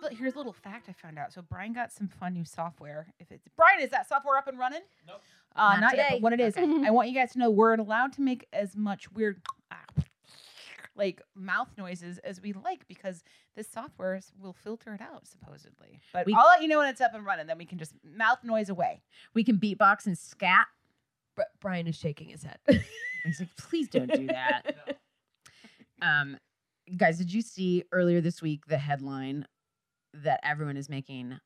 But here's a little fact I found out. So Brian got some fun new software. If it's Brian, is that software up and running? Nope. Uh, Not not, yet. But what it is, I want you guys to know we're allowed to make as much weird, ah, like mouth noises as we like because this software will filter it out supposedly. But We- I'll let you know when it's up and running. Then we can just mouth noise away. We can beatbox and scat. Br- Brian is shaking his head. He's like, please don't do that. um, guys, did you see earlier this week the headline that everyone is making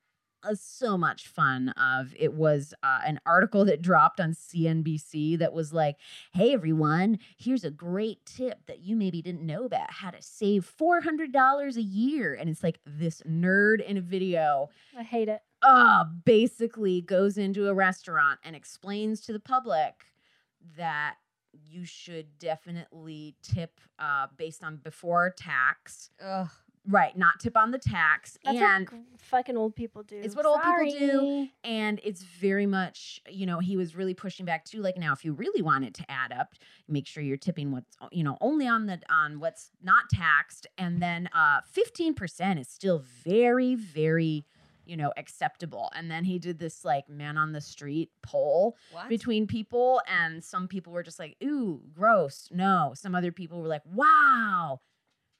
so much fun of? It was uh, an article that dropped on CNBC that was like, hey, everyone, here's a great tip that you maybe didn't know about how to save $400 a year. And it's like this nerd in a video I hate it. uh, basically goes into a restaurant and explains to the public that you should definitely tip uh, based on before tax. Ugh. Right, not tip on the tax. That's and what fucking old people do. It's what old people do. And it's very much you know he was really pushing back too like now if you really want it to add up make sure you're tipping what's you know only on the on what's not taxed and then uh 15% is still very very you know acceptable and then he did this like man on the street poll What? between people and some people were just like ooh gross no some other people were like wow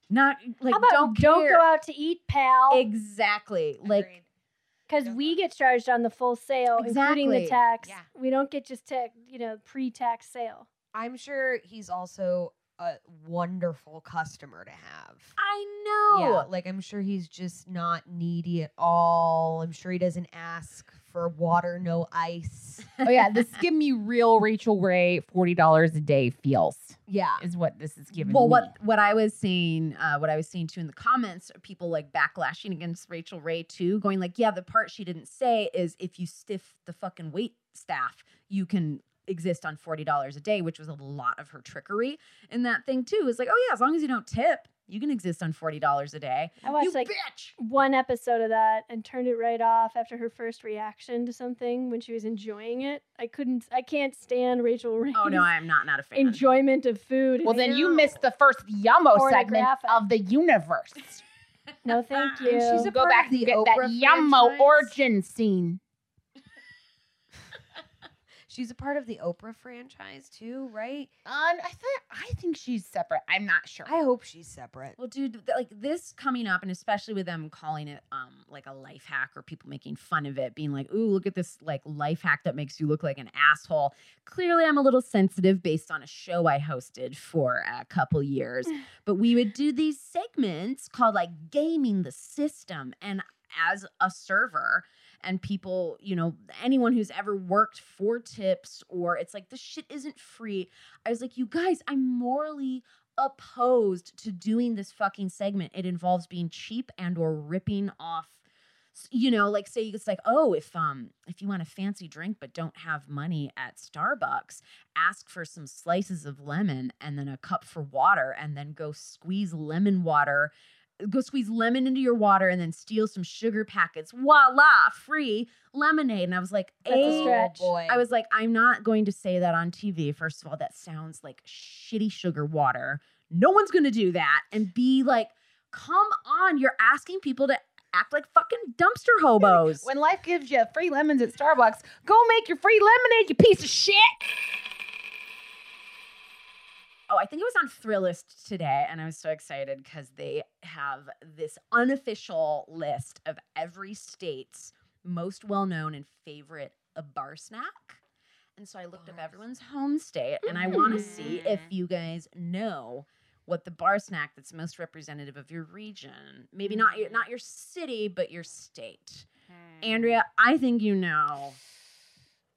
not like How about don't don't, care. go out to eat, pal? exactly like Because we get charged on the full sale, including the tax. Yeah. We don't get just ta- you know pre-tax sale. I'm sure he's also a wonderful customer to have. i know Yeah, like I'm sure he's just not needy at all. I'm sure he doesn't ask for water, no ice. oh yeah, this is giving me real Rachael Ray forty dollars a day feels Yeah. is what this is giving. Well, me. what what I was seeing, uh, what I was seeing too in the comments, are people like backlashing against Rachael Ray too, going like, "Yeah, the part she didn't say is if you stiff the fucking wait staff, you can exist on forty dollars a day," which was a lot of her trickery in that thing too. Is like, "Oh yeah, as long as you don't tip, you can exist on forty dollars a day." I watched you like bitch. one episode of that and turned it right off after her first reaction to something when she was enjoying it. I couldn't. I can't stand Rachael Ray's Oh no, I'm not not a fan. enjoyment of food. well, then you missed the first Yummo segment of the universe. no, thank you. She's a Go back and get Oprah that Yummo franchise. origin scene. She's a part of the Oprah franchise too, right? Um, I think I think she's separate. I'm not sure. I hope she's separate. Well, dude, th- like this coming up, and especially with them calling it um like a life hack or people making fun of it, being like, "Ooh, look at this like life hack that makes you look like an asshole." Clearly, I'm a little sensitive based on a show I hosted for a couple years, but we would do these segments called like gaming the system, and as a server. And people, you know, anyone who's ever worked for tips or it's like this shit isn't free. I was like, you guys, I'm morally opposed to doing this fucking segment it involves being cheap and or ripping off you know like say it's like oh if um if you want a fancy drink but don't have money at starbucks ask for some slices of lemon and then a cup for water and then go squeeze lemon water go squeeze lemon into your water and then steal some sugar packets voila free lemonade and i was like That's a "Eh." stretch. boy. I was like, I'm not going to say that on TV. First of all, that sounds like shitty sugar water. No one's going to do that. And be like, come on, you're asking people to act like fucking dumpster hobos. when life gives you free lemons at Starbucks, go make your free lemonade, you piece of shit. Oh, I think it was on Thrillist today, and I was so excited because they have this unofficial list of every state's most well-known and favorite a bar snack. And so I looked up everyone's home state, and I want to see if Mm. you guys know what the bar snack that's most representative of your region. Maybe not your not your city, but your state. Andrea, I think you know.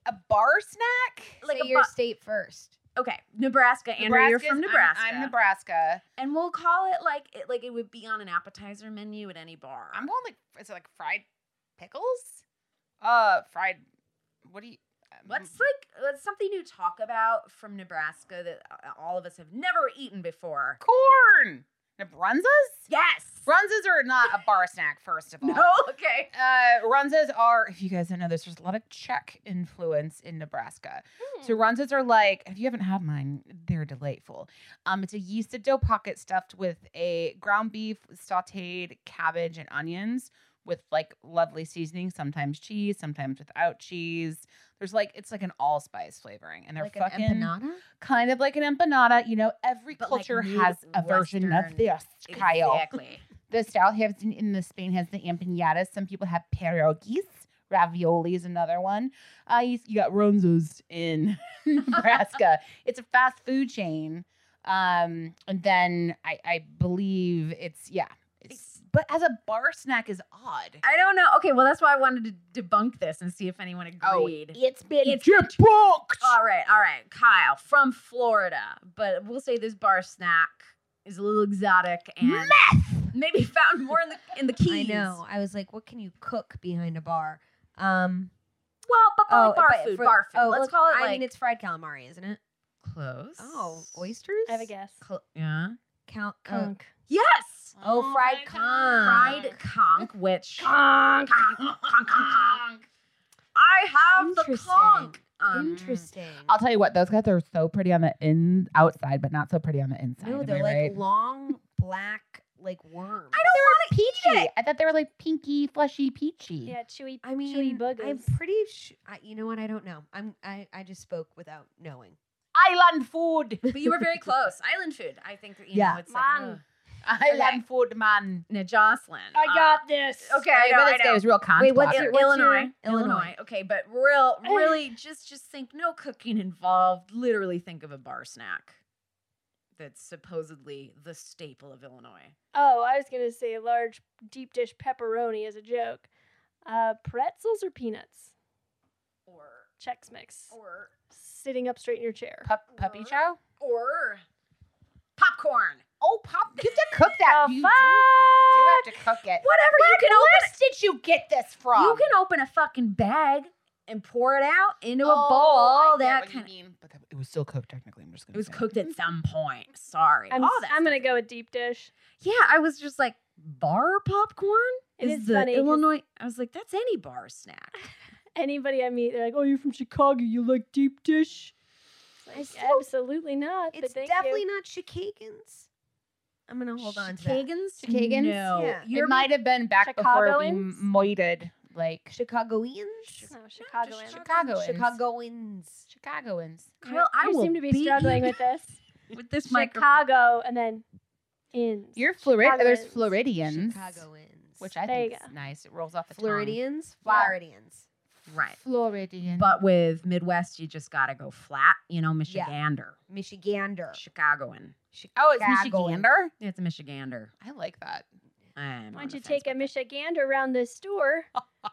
a bar snack. Like Say your state first. Okay, Nebraska. Andrea, you're from I'm- Nebraska. I'm, Nebraska. and we'll call it like it, like it would be on an appetizer menu at any bar. I'm going like is it like fried pickles? Uh, fried. What do you? um, What's like what's something you talk about from Nebraska that uh, all of us have never eaten before? corn? Brunzas? Yes. Brunzas are not a bar snack. First of all, No. Okay. Uh, runzas are, if you guys don't know this, there's a lot of Czech influence in Nebraska. So Hmm. runzas are like, if you haven't had mine, they're delightful. Um, it's a yeasted dough pocket stuffed with a ground beef, sautéed cabbage and onions with like lovely seasoning, sometimes cheese, sometimes without cheese. There's like it's like an allspice flavoring, and they're Like fucking an empanada? kind of like an empanada. You know, every But, like, culture has a version of this, Kyle Exactly. the style has in, in the Spain has the empanadas. Some people have pierogies. Ravioli is another one. Uh, you, you got Runzas in Nebraska. It's a fast food chain. Um, and then I, I believe it's yeah. It's, but as a bar snack is odd. I don't know. Okay, well that's why I wanted to debunk this and see if anyone agreed. Oh, it's been It's debunked. All right, all right, Kyle from Florida, but we'll say this bar snack is a little exotic and maybe found more in the in the keys. I know. I was like, what can you cook behind a bar? Um, Well, but, but like bar but food, for- bar food. oh, Let's look, call it I like mean, it's fried calamari, isn't it? close. Oh, oysters. I have a guess. Cl- yeah. Count. Uh, Conch. Yes. Oh, fried my con. Fried conch, which conch, conch, conch, conch. I have the Interesting. conch. Um, Interesting. I'll tell you what; those guys are so pretty on the in outside, but not so pretty on the inside. no, they're like right? long black like worms. I don't want to eat peachy. it. I thought they were like pinky, fleshy, peachy. Yeah, chewy. I mean, chewy buggers. I'm pretty sure. You know what? I don't know. I'm. I. I just spoke without knowing. Island food. But you were very close. Island food. I think you Yeah. know it's like Man. Ugh. Island food, man. now Jocelyn. I got this. Okay, I know, but I this guy know. was real conch Wait, what's your- Il- what's your- Illinois, Illinois. Illinois. Okay, but real, really, just just think no cooking involved. Literally, think of a bar snack that's supposedly the staple of Illinois. Oh, I was gonna say a large deep dish pepperoni as a joke. Uh, pretzels or peanuts? Or Chex Mix. or Sitting up straight in your chair. Pup, puppy chow. or popcorn. Oh, pop! You have to cook that. The you do, do have to cook it. Whatever you can open. Where did you get this from? You can open a fucking bag and pour it out into a Oh, bowl. I That what you kind. mean, but that- it was still cooked technically. I'm just gonna. It was say. cooked at mm-hmm. some point. Sorry. I'm, All that I'm gonna go with deep dish. Yeah, I was just like bar popcorn. It is is the funny 'cause- Illinois. I was like, that's any bar snack. Anybody I meet, they're like, "Oh, you're from Chicago. You like deep dish?" Like, still- absolutely not. It's but thank definitely you. not Chicagoans. I'm gonna hold on to that. Chicago's? Chicagans? No. Yeah. You're it might have been back before it being Chicagoans? moited, like Chicagoans. No, Chicagoan. Chicagoans. Chicagoans. Chicagoans. Kyle, I you will seem to be beat struggling you with this. with this microphone. Chicago and then ins. You're Florid. There's Floridians, Chicagoans. which I There you think is nice. It rolls off the Floridians. Yeah. Floridians. Right. tongue. Floridian. But with Midwest, you just gotta go flat. You know, Michigander, Michigander. Chicagoan. Oh, it's Chicagoan. Michigander. It's a Michigander. I like that. I'm Why don't you take a. Michigander around this store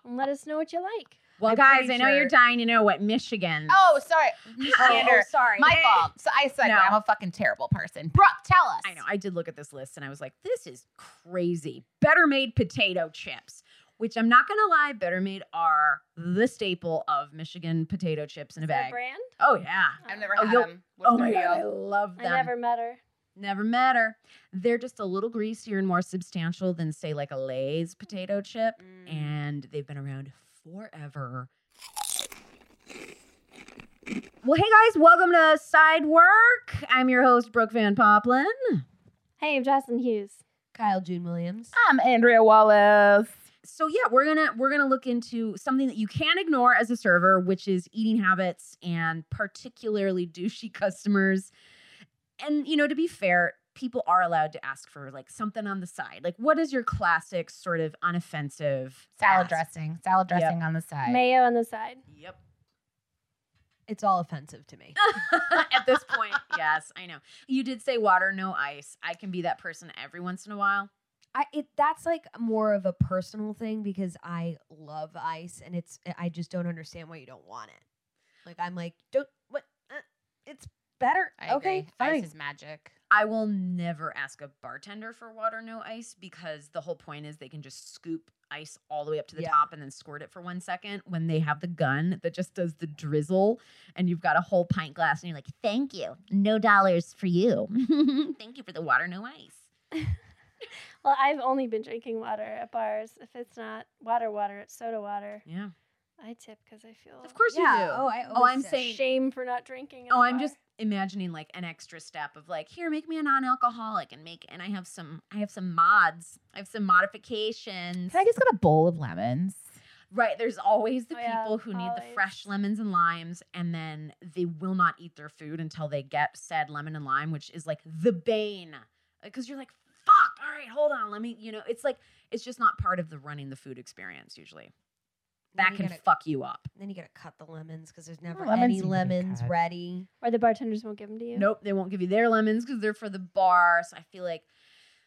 and let us know what you like? Well, I'm guys, I know you're dying to know what Michigan. Oh, sorry, Oh, Michigander. sorry. My fault. So I said No. I'm a fucking terrible person. Brooke, tell us. I know. I did look at this list and I was like, this is crazy. Better made potato chips, which I'm not going to lie, Better Made are the staple of Michigan potato chips in a Is that bag. brand? Oh, yeah. I've never Oh, had you'll- them. What's Oh my God. I love love I them. never met her. Never met her. They're just a little greasier and more substantial than, say, like a Lay's potato chip. Mm. And they've been around forever. Well, hey guys, welcome to Side Work. I'm your host, Brooke Van Poppelen. Hey, I'm Jocelyn Hughes. Kyle June Williams. I'm Andrea Wallace. so yeah we're gonna we're gonna look into something that you can't ignore as a server which is eating habits and particularly douchey customers and you know, to be fair, people are allowed to ask for like something on the side. Like, what is your classic sort of unoffensive Salad ask? dressing. Salad Yep. dressing on the side. Mayo on the side. Yep. It's all offensive to me. At this point, yes, I know. You did say water, no ice. I can be that person every once in a while. I it that's like more of a personal thing because I love ice and it's I just don't understand why you don't want it. Like I'm like don't what uh, it's better. I okay, agree. fine. Ice is magic. I will never ask a bartender for water, no ice, because the whole point is they can just scoop ice all the way up to the Yeah. top and then squirt it for one second when they have the gun that just does the drizzle and you've got a whole pint glass and you're like, thank you. No dollars for you. thank you for the water, no ice. Well, I've only been drinking water at bars. If it's not water, water, it's soda water. Yeah. I tip because I feel Of course yeah. you do. Oh, I oh, I'm saying- shame for not drinking. Oh, I'm bar. just imagining like an extra step of like, here, make me a non-alcoholic and make and I have some I have some mods. I have some modifications. Can I just get a bowl of lemons? Right. There's always the Oh, yeah, people who need the fresh lemons and limes, and then they will not eat their food until they get said lemon and lime, which is like the bane. Uh, because you're like, fuck, all right, hold on. Let me, you know, it's like, it's just not part of the running the food experience usually. Then That can gotta- fuck you up. Then you gotta cut the lemons because there's never lemons any need to be lemons ready. or the bartenders won't give them to you. Nope, they won't give you their lemons because they're for the bar. So I feel like,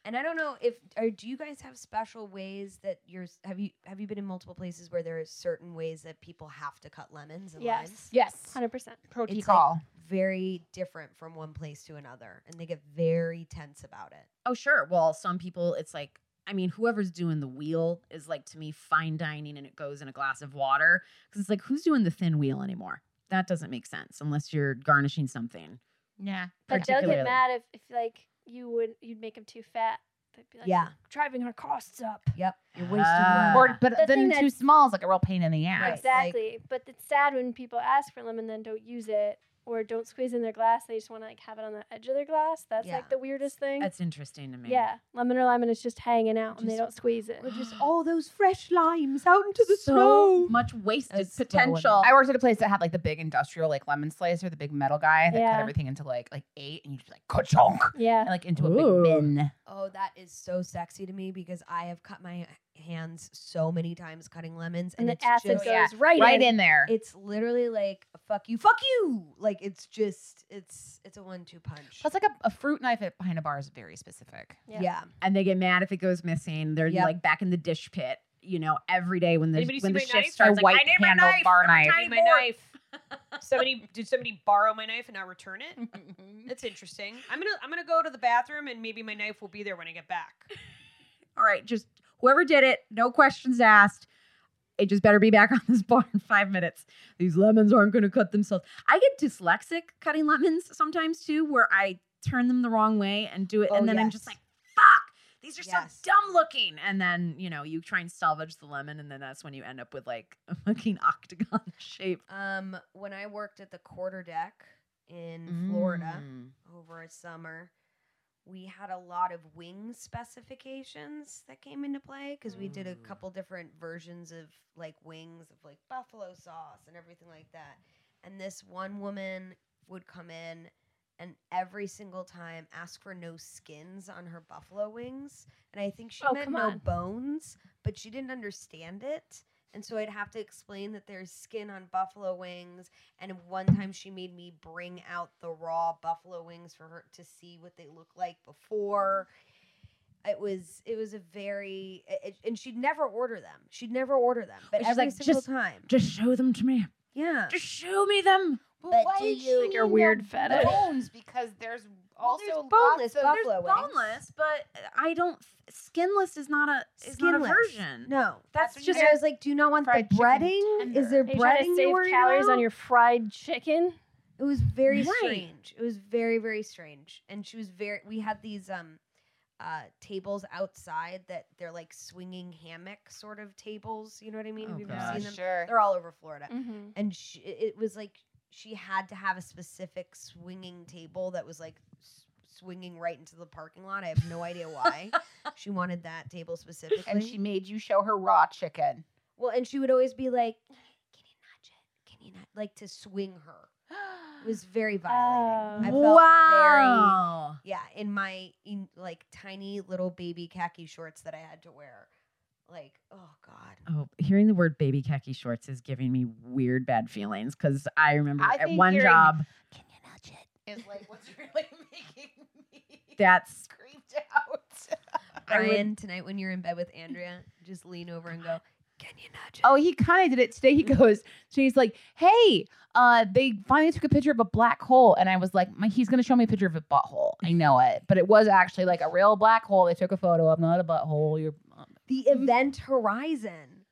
And I don't know if or do you guys have special ways that you're have you have you been in multiple places where there are certain ways that people have to cut lemons and limes? Yes. Yes. Hundred percent. Protocol. It's like very different from one place to another, and they get very tense about it. oh, sure. Well, some people, it's like, I mean, whoever's doing the wheel is like to me fine dining and it goes in a glass of water. Cause it's like, who's doing the thin wheel anymore? That doesn't make sense unless you're garnishing something. yeah. But they'll get mad if, if like you would you'd make them too fat. They'd be like, Yeah. Driving our costs up. Yep, you're wasting lemon. Ah. Or but The then too small is like a real pain in the ass. Right. exactly. but it's sad when people ask for lemon and then don't use it or don't squeeze in their glass. They just want to like have it on the edge of their glass. That's Yeah. like the weirdest thing. That's interesting to me. yeah, lemon or lemon is just hanging out and they don't squeeze it. Or just all those fresh limes out into the so snow. much wasted That's so potential. I worked at a place that had like the big industrial like lemon slicer, the big metal guy that Yeah. cut everything into like like eight, and you just like ka-chunk, Yeah. and like into a big bin. Oh, that is so sexy to me because I have cut my hands so many times cutting lemons, And and, the it's acid just goes yeah, right, Right in. in there. it's literally like fuck you, fuck you. Like it's just it's it's a one-two punch. That's like a, a fruit knife at, behind a bar is very specific. Yeah. yeah. and they get mad if it goes missing. They're Yep. like back in the dish pit, you know, every day when the Anybody when the my shift knife? starts. A Like, I white need my knife. bar I'm a knife. tiny my knife. Somebody did somebody borrow my knife and not return it? Mm-hmm. That's interesting. I'm gonna I'm gonna go to the bathroom and maybe my knife will be there when I get back. All right, just whoever did it, no questions asked. It just better be back on this bar in five minutes. These lemons aren't going to cut themselves. I get dyslexic cutting lemons sometimes too, where I turn them the wrong way and do it, Oh, and then I'm just like, "Fuck, these are Yes. so dumb looking." And then you know you try and salvage the lemon, and then that's when you end up with like a fucking octagon shape Um, when I worked at the quarter deck in Florida Mm. over a summer, we had a lot of wing specifications that came into play because we did a Mm. couple different versions of like wings of like buffalo sauce and everything like that. And this one woman would come in and every single time ask for no skins on her buffalo wings. And I think she Oh, meant no on. bones, but she didn't understand it. And so I'd have to explain that there's skin on buffalo wings. And one time she made me bring out the raw buffalo wings for her to see what they look like before. It was it was a very it, and she'd never order them. She'd never order them, but She's every like, single "Just- time, Just show them to me. yeah. Just show me them. But, But why do is you- she Like your weird the fetish. bones because there's Well, also there's lots boneless of- buffalo wings. boneless, but I don't. Skinless is not a is not a Skinless. version. No, That's That's just I was like, do you not want the fried breading? Is there Are you trying breading to you're save calories about? on your fried chicken? It was very Right. strange. It was very very strange, and she was very. We had these um, uh, tables outside that they're like swinging hammock sort of tables. You know what I mean? Oh, Have you ever seen them? Sure. They're all over Florida, Mm-hmm. and she, it was like she had to have a specific swinging table that was like s- swinging right into the parking lot. I have no idea why she wanted that table specifically. And she made you show her raw chicken. well, and she would always be like, "Can you nudge it? Can you not like to swing her?" It was very violating. I oh, felt wow. very yeah in my in like tiny little baby khaki shorts that I had to wear. Like oh god. Oh, hearing the word baby khaki shorts is giving me weird bad feelings because I remember I at one job Can you nudge it? Is like what's really making me that's creeped out. Brian, tonight when you're in bed with Andrea, just lean over and go, "Can you nudge it?" Oh, he kind of did it today. He goes, so he's like, "Hey, uh, they finally took a picture of a black hole," and I was like, My, "He's gonna show me a picture of a butthole. I know it, but it was actually like a real black hole. They took a photo of, not a butthole. You're the mm-hmm. Event Horizon.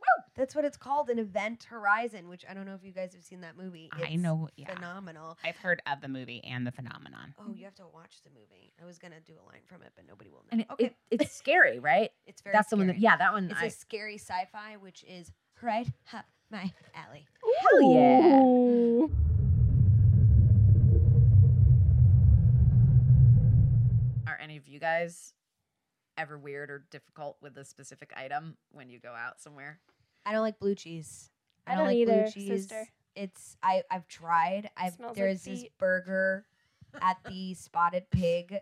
Woo! That's what it's called, an Event Horizon. Which I don't know if you guys have seen that movie. I It's know, yeah. phenomenal. I've heard of the movie and the phenomenon. Oh, you have to watch the movie. I was gonna do a line from it, but nobody will know. and it, okay, it, it's scary, right? it's very. That's the one that scary. yeah, that one. It's I, a scary sci-fi, which is right up my alley. Hell yeah. Ooh. are any of you guys ever weird or difficult with a specific item when you go out somewhere? I don't like blue cheese. I don't like either, blue cheese. sister. It's I I've tried. I've Smells like there's this burger at the Spotted Pig.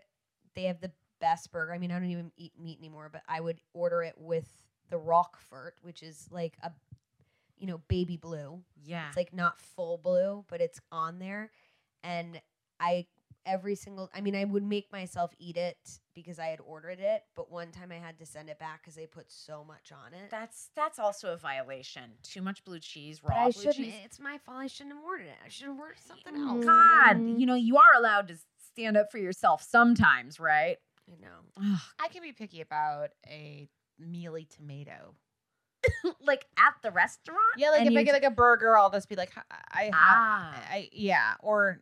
They have the best burger. I mean, I don't even eat meat anymore, but I would order it with the Roquefort, which is like a you know, baby blue. Yeah. It's like not full blue, but it's on there. And I every single I mean, I would make myself eat it because I had ordered it, but one time I had to send it back cuz they put so much on it. That's that's also a violation. Too much blue cheese, raw I blue cheese. It's my fault. I shouldn't have ordered it. I should have ordered something Mm. else. God, you know you are allowed to stand up for yourself sometimes, right? I know. Ugh. I can be picky about a mealy tomato. like at the restaurant. Yeah, like and if I get like a burger, I'll just be like, "H- I have, ah, I yeah, or,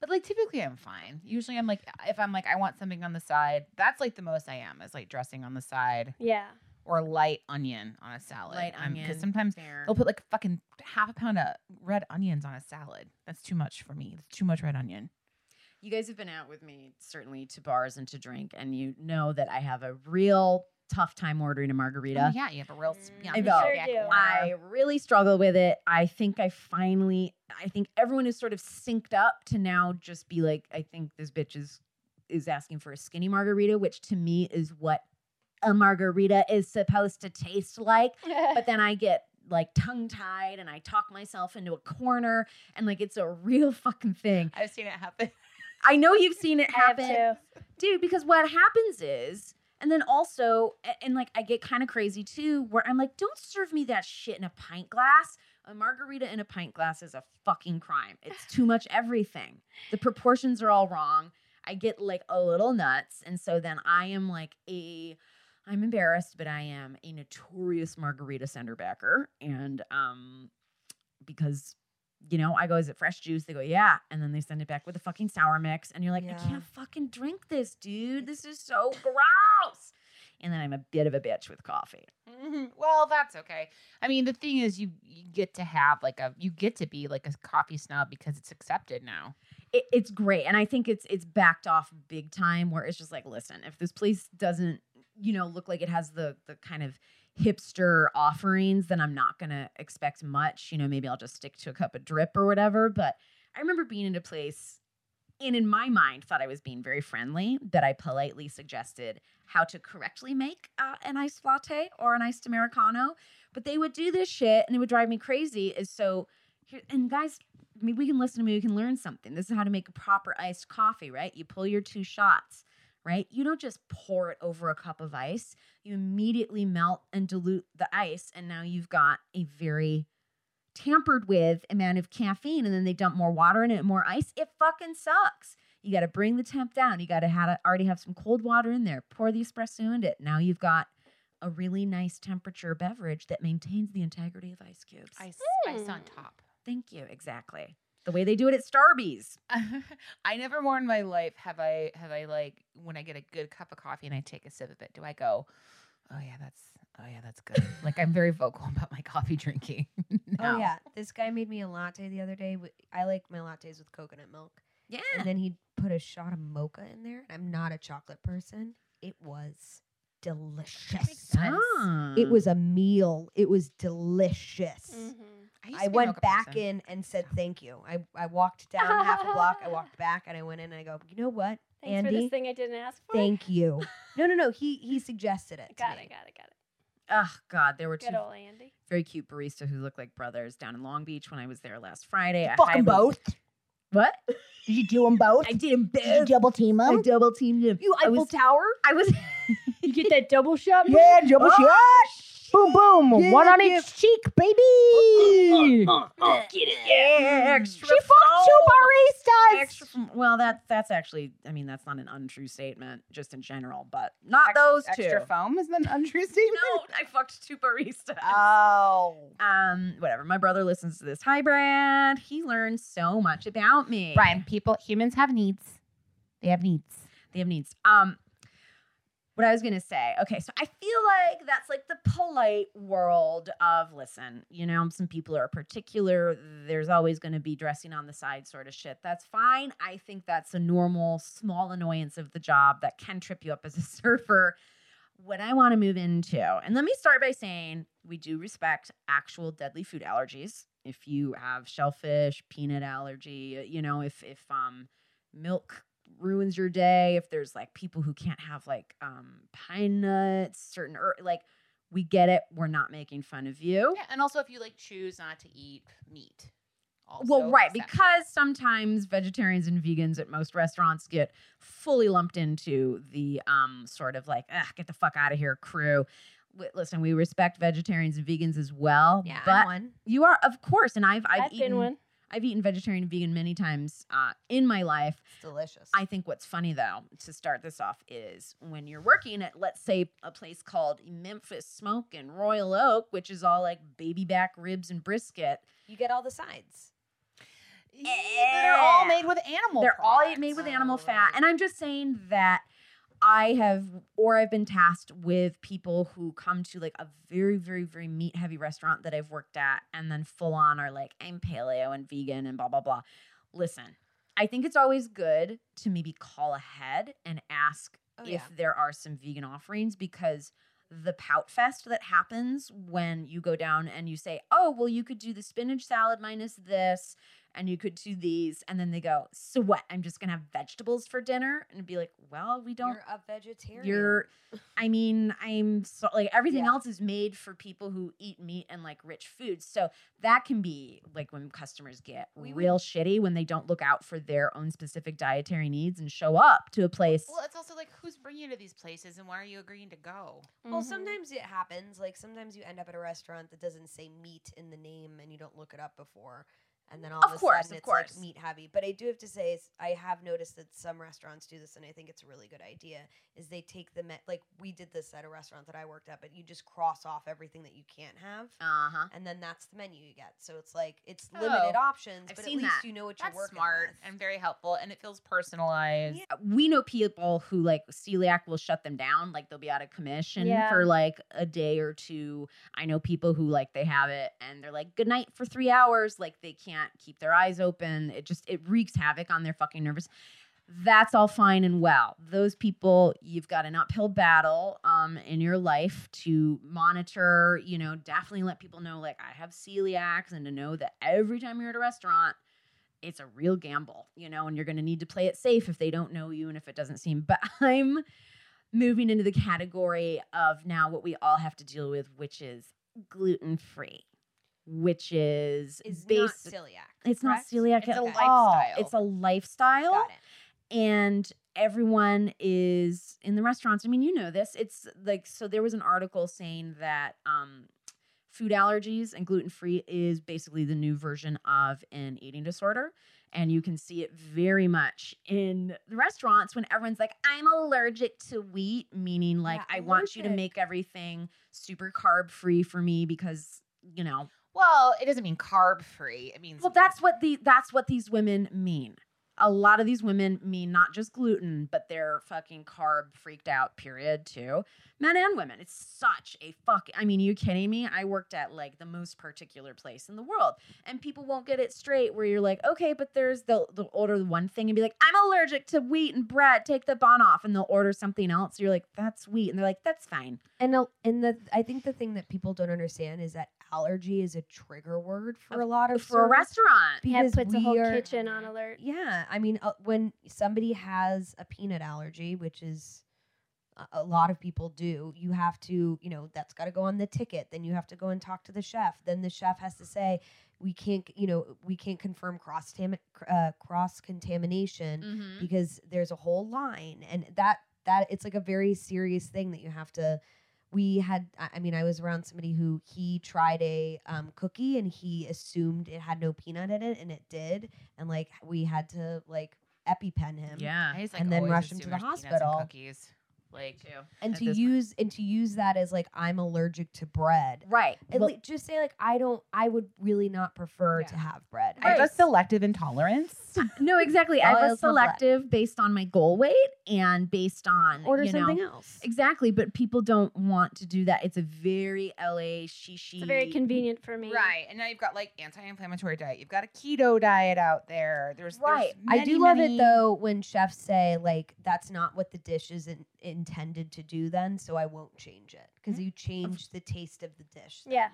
but like typically I'm fine. Usually I'm like, if I'm like I want something on the side, that's like the most I am is like dressing on the side Yeah. or light onion on a salad. light onion. because sometimes fair. they'll put like fucking half a pound of red onions on a salad. That's too much for me. It's too much red onion. You guys have been out with me certainly to bars and to drink, and you know that I have a real tough time ordering a margarita. Oh, yeah, you have a real yeah, I know. Sure yeah, do. or- I really struggle with it. I think I finally, I think everyone is sort of synced up to now just be like, I think this bitch is is asking for a skinny margarita, which to me is what a margarita is supposed to taste like. But then I get like tongue tied and I talk myself into a corner and like it's a real fucking thing. I've seen it happen. I know you've seen it happen dude because what happens is and then also and like i get kind of crazy too where i'm like don't serve me that shit in a pint glass. A margarita in a pint glass is a fucking crime. It's too much everything. The proportions are all wrong. I get like a little nuts and so then i am like a i'm embarrassed but i am a notorious margarita sender backer and um because you know, I go, is it fresh juice? They go, yeah. And then they send it back with a fucking sour mix. And you're like, I can't fucking drink this, dude. This is so gross. And then I'm a bit of a bitch with coffee. Mhm. Well, that's okay. I mean, the thing is, you you get to have like a you get to be like a coffee snob because it's accepted now. It, it's great. And I think it's it's backed off big time where it's just like, listen, if this place doesn't, you know, look like it has the the kind of hipster offerings, then I'm not gonna expect much. You know, maybe I'll just stick to a cup of drip or whatever. But I remember being in a place and in my mind thought I was being very friendly that I politely suggested how to correctly make uh, an iced latte or an iced americano. But they would do this shit and it would drive me crazy. Is so and guys, maybe we can listen to me, we can learn something. This is how to make a proper iced coffee, right? You pull your two shots, right? You don't just pour it over a cup of ice. You immediately melt and dilute the ice, and now you've got a very tampered with amount of caffeine and then they dump more water in it more ice it fucking sucks you got to bring the temp down you got to have already have some cold water in there pour the espresso into it now you've got a really nice temperature beverage that maintains the integrity of ice cubes Ice, ice on Hmm. top. thank you exactly the way they do it at starbucks I never more in my life have I have I like when I get a good cup of coffee and I take a sip of it. Do I go, oh yeah, that's oh yeah, that's good. like I'm very vocal about my coffee drinking. Oh yeah, this guy made me a latte the other day. I like my lattes with coconut milk, yeah and then he put a shot of mocha in there. I'm not a chocolate person. It was delicious. sense. Ah. It was a meal. It was delicious. Mhm. I, I to be a went back person. in and said thank you. I, I walked down half a block. I walked back and I went in and I go, you know what, Thanks for this thing I didn't ask for. Thank you. No, no, no. He he suggested it. to got me. it, got it, got it. Oh God, there were two Good old Andy. very cute barista who looked like brothers down in Long Beach when I was there last Friday. I Fuck 'em highly- both. What? Did you do them both? I did them Did you double team them? double teamed him. You I Eiffel was- Tower? I was. You get that double shot? move? Yeah, double Oh, shot. Boom, boom. Yeah, One on yeah. each cheek, baby. Uh, uh, uh, get it? Yeah. Mm. Extra. She fucked two oh, baristas. Extra from, well, that that's actually. I mean, that's not an untrue statement, just in general, but not those two. Extra foam is an untrue statement. No, I fucked two baristas. Oh. um, whatever. My brother listens to this. Hi, Brad. He learns so much about me. Brian, people, humans have needs. They have needs. They have needs. Um, what I was gonna say. Okay, so I feel like that's like the polite world of listen. You know, some people are particular. There's always going to be dressing on the side sort of shit. That's fine. I think that's a normal small annoyance of the job that can trip you up as a surfer. What I want to move into, and let me start by saying we do respect actual deadly food allergies. If you have shellfish, peanut allergy, you know, if if um milk ruins your day if there's like people who can't have like um pine nuts certain er- like we get it we're not making fun of you Yeah, and also if you like choose not to eat meat. well right accept. because sometimes vegetarians and vegans at most restaurants get fully lumped into the um sort of like ah get the fuck out of here crew listen we respect vegetarians and vegans as well Yeah, but I'm one. you are of course and i've i've, I've eaten been one. I've eaten vegetarian and vegan many times uh in my life It's delicious. I think what's funny though, to start this off, is when you're working at, let's say, a place called Memphis Smoke and Royal Oak, which is all like baby back ribs and brisket. you get all the sides. Yeah, they're all made with animal. They're all made with animal Oh, fat. right. And I'm just saying that I have, or I've been tasked with people who come to like a very, very, very meat heavy restaurant that I've worked at and then full on are like, I'm paleo and vegan and blah, blah, blah. Listen, I think it's always good to maybe call ahead and ask Oh, if yeah. there are some vegan offerings because the pout fest that happens when you go down and you say, "Oh, well, you could do the spinach salad minus this, and you could do these," and then they go, "So what? I'm just gonna have vegetables for dinner," and be like, "Well, we don't." You're a vegetarian. You're, I mean, I'm so like everything Yeah. else is made for people who eat meat and like rich foods. So that can be like when customers get We would- real shitty when they don't look out for their own specific dietary needs and show up to a place. Well, it's also like who's bringing you to these places and why are you agreeing to go? Well, Mhm. sometimes it happens. Like sometimes you end up at a restaurant that doesn't say meat in the name, and you don't look it up before, and then all of, Of a course, sudden of it's course. like meat heavy. But I do have to say, is I have noticed that some restaurants do this, and I think it's a really good idea. Is they take the me- like we did this at a restaurant that I worked at, but you just cross off everything that you can't have, Uh huh. and then that's the menu you get. So it's like it's limited Oh, options, I've but seen at least that. you know what you're That's working smart with. and very helpful, and it feels personalized. Yeah. we know people who like celiac will shut them down like they'll be out of commission Yeah. for like a day or two i know people who like they have it and they're like good night for three hours like they can't keep their eyes open. It just it wreaks havoc on their fucking nervous. That's all fine and well. Those people you've got an uphill battle um in your life to monitor you know definitely let people know like i have celiacs and to know that every time you're at a restaurant it's a real gamble, you know, and you're going to need to play it safe if they don't know you and if it doesn't seem. But I'm moving into the category of now what we all have to deal with, which is gluten free, which is Is not celiac. It's not celiac It's at a all. lifestyle. It's a lifestyle Got it. and everyone is in the restaurants i mean you know this it's like so there was an article saying that um food allergies and gluten-free is basically the new version of an eating disorder and you can see it very much in the restaurants when everyone's like i'm allergic to wheat meaning like Yeah, i want you to make everything super carb free for me because you know Well, it doesn't mean carb free. It means well, that's what the that's what these women mean. A lot of these women mean not just gluten, but they're fucking carb freaked out. Period. Too, men and women. It's such a fuck. I mean, you kidding me? I worked at like the most particular place in the world, and people won't get it straight. Where you're like, okay, but there's they'll they'll order one thing and be like, I'm allergic to wheat and bread. Take the bun off, and they'll order something else. You're like, that's wheat, and they're like, that's fine. And uh, and the I think the thing that people don't understand is that allergy is a trigger word for a lot of For a restaurant. Yeah, it because puts the whole are- kitchen on alert. Yeah, I mean, uh, when somebody has a peanut allergy, which is a- a lot of people do, you have to, you know, that's got to go on the ticket. Then you have to go and talk to the chef. Then the chef has to say, we can't, you know, we can't confirm cross uh, cross contamination Mhm. because there's a whole line, and that that it's like a very serious thing that you have to. We had, I I mean, I was around somebody who he tried a um, cookie and he assumed it had no peanut in it, and it did, and like we had to like EpiPen him, Yeah. I like, and then rush him to the there's peanuts in hospital. Cookies. Like, Too. and to this point. use and to use that as like I'm allergic to bread. Right. At Well, lea- just say like I don't, I would really not prefer to have bread. I have a selective intolerance. no, exactly. I have a Oils of blood. selective based on my goal weight and based on Order you know, something else. Exactly, but people don't want to do that. It's a very LA shishi. It's very convenient for me. right. And now you've got like anti-inflammatory diet. You've got a keto diet out there. There's Right. there's I do love many- it though when chefs say like that's not what the dish is in, intended to do then, so I won't change it because you change the taste of the dish. then. Yeah.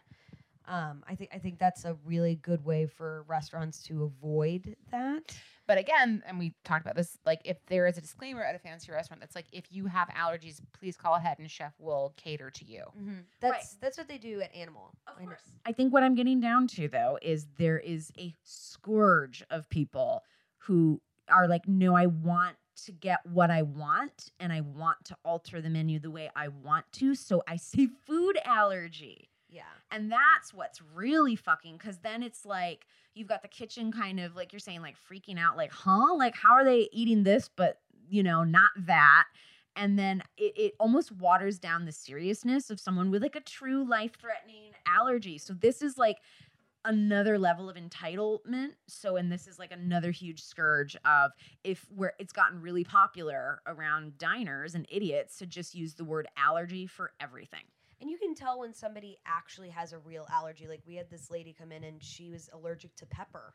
Um, I think I think that's a really good way for restaurants to avoid that. But again, and we talked about this, like if there is a disclaimer at a fancy restaurant that's like, if you have allergies, please call ahead and chef will cater to you. That's that's what they do at Animal. I know. I think what I'm getting down to though is there is a scourge of people who are like, no, I want to get what I want and I want to alter the menu the way I want to. So I say food allergy. Yeah. And that's what's really fucking because then it's like you've got the kitchen kind of like you're saying, like freaking out, like, huh? Like, how are they eating this, but you know, not that? And then it, it almost waters down the seriousness of someone with like a true life threatening allergy. So this is like another level of entitlement. So, and this is like another huge scourge of if where it's gotten really popular around diners and idiots to just use the word allergy for everything. And you can tell when somebody actually has a real allergy. Like we had this lady come in and she was allergic to pepper,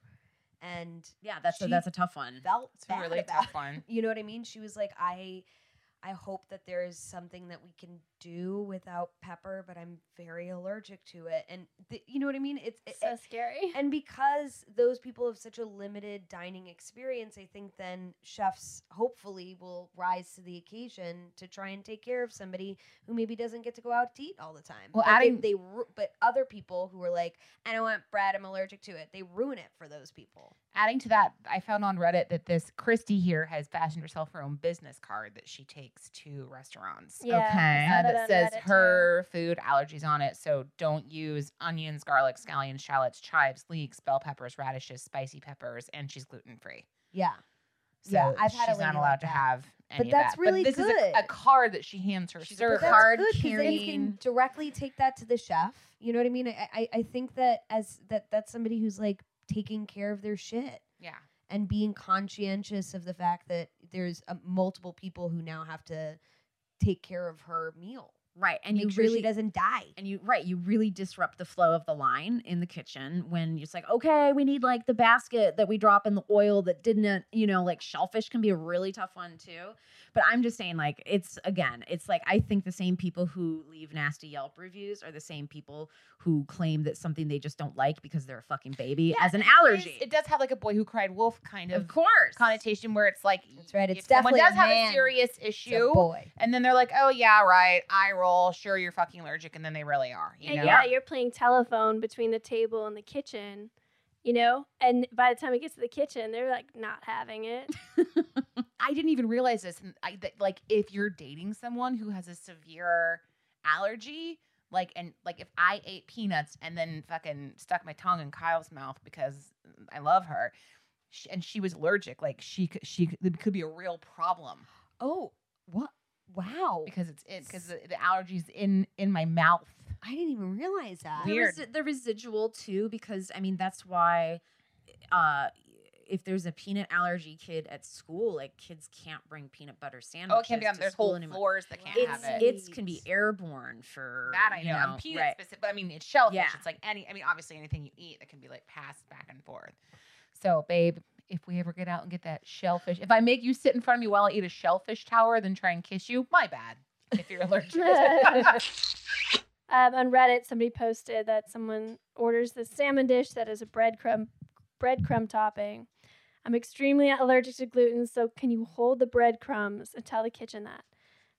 and Yeah, that's a, that's a tough one. felt It's a really about tough one. You know what I mean? She was like, I I hope that there is something that we can do without pepper, but I'm very allergic to it. And th- you know what I mean? It's it, So scary. and because those people have such a limited dining experience, I think then chefs hopefully will rise to the occasion to try and take care of somebody who maybe doesn't get to go out to eat all the time. Well, But adding- they, ru- but other people who are like, I don't want bread, I'm allergic to it. They ruin it for those people. Adding to that, I found on Reddit that this Christy here has fashioned herself her own business card that she takes to restaurants. Yeah, Okay. That says too. her food allergies on it. So don't use onions, garlic, scallions, shallots, chives, leeks, bell peppers, radishes, spicy peppers, and she's gluten free. Yeah. So Yeah, I've had she's not like allowed to that. have any But of that's that. really but this is good. a, a card that she hands her She's a server. Card good carrying- can directly take that to the chef. You know what I mean? I, I I think that as that that's somebody who's like taking care of their shit Yeah. and being conscientious of the fact that there's uh, multiple people who now have to take care of her meal Right. And make you sure really she doesn't die. and you right, you really disrupt the flow of the line in the kitchen when it's like, okay, we need like the basket that we drop in the oil that didn't, you know, like shellfish can be a really tough one too. But I'm just saying, like, it's again, it's like I think the same people who leave nasty Yelp reviews are the same people who claim that something they just don't like because they're a fucking baby Yeah, as an allergy. is- It does have like a boy who cried wolf kind of, of course. connotation where it's like That's right, it's if someone definitely a does have man. a serious It's a issue, boy. and then they're like, "Oh yeah, right, eye roll, sure you're fucking allergic," and then they really are. You And know? yeah, you're playing telephone between the table and the kitchen, you know? And by the time it gets to the kitchen, they're like not having it. I didn't even realize this. And I, that, like, if you're dating someone who has a severe allergy, like, and like, if I ate peanuts and then fucking stuck my tongue in Kyle's mouth because I love her, sh and she was allergic, like, she could, she it could be a real problem Oh, what? Wow. because it's in because the, the allergies in in my mouth. I didn't even realize that. the, Weird. resi- the residual too because i mean that's why uh if there's a peanut allergy kid at school like kids can't bring peanut butter sandwiches Oh, it can be on. to There's whole anymore. floors that can't it's have it. it's can be airborne for That I you know. I'm peanut right. specific, but I mean it's shellfish. Yeah. It's like any. I mean, obviously anything you eat that can be like passed back and forth. So, babe, if we ever get out and get that shellfish, if I make you sit in front of me while I eat a shellfish tower, then try and kiss you, my bad. if you're allergic. um, on Reddit, somebody posted that someone orders the salmon dish that is a breadcrumb breadcrumb topping. I'm extremely allergic to gluten, so can you hold the breadcrumbs and tell the kitchen that?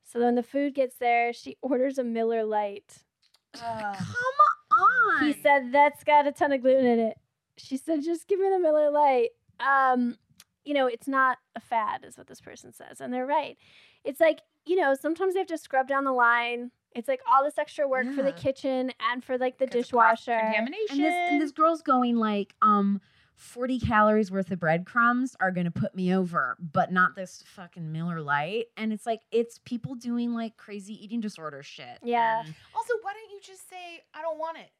So when the food gets there, she orders a Miller Lite. Come on. He said that's got a ton of gluten in it. She said, just give me the Miller Lite. Um, you know, it's not a fad, is what this person says, and they're right. It's like you know, sometimes they have to scrub down the line. It's like all this extra work for the kitchen and for like the dishwasher. Contamination. and this and this girl's going like um 40 calories worth of breadcrumbs are gonna put me over but not this fucking Miller Lite and it's like it's people doing like crazy eating disorder shit Yeah. and also, why don't you just say, I don't want it?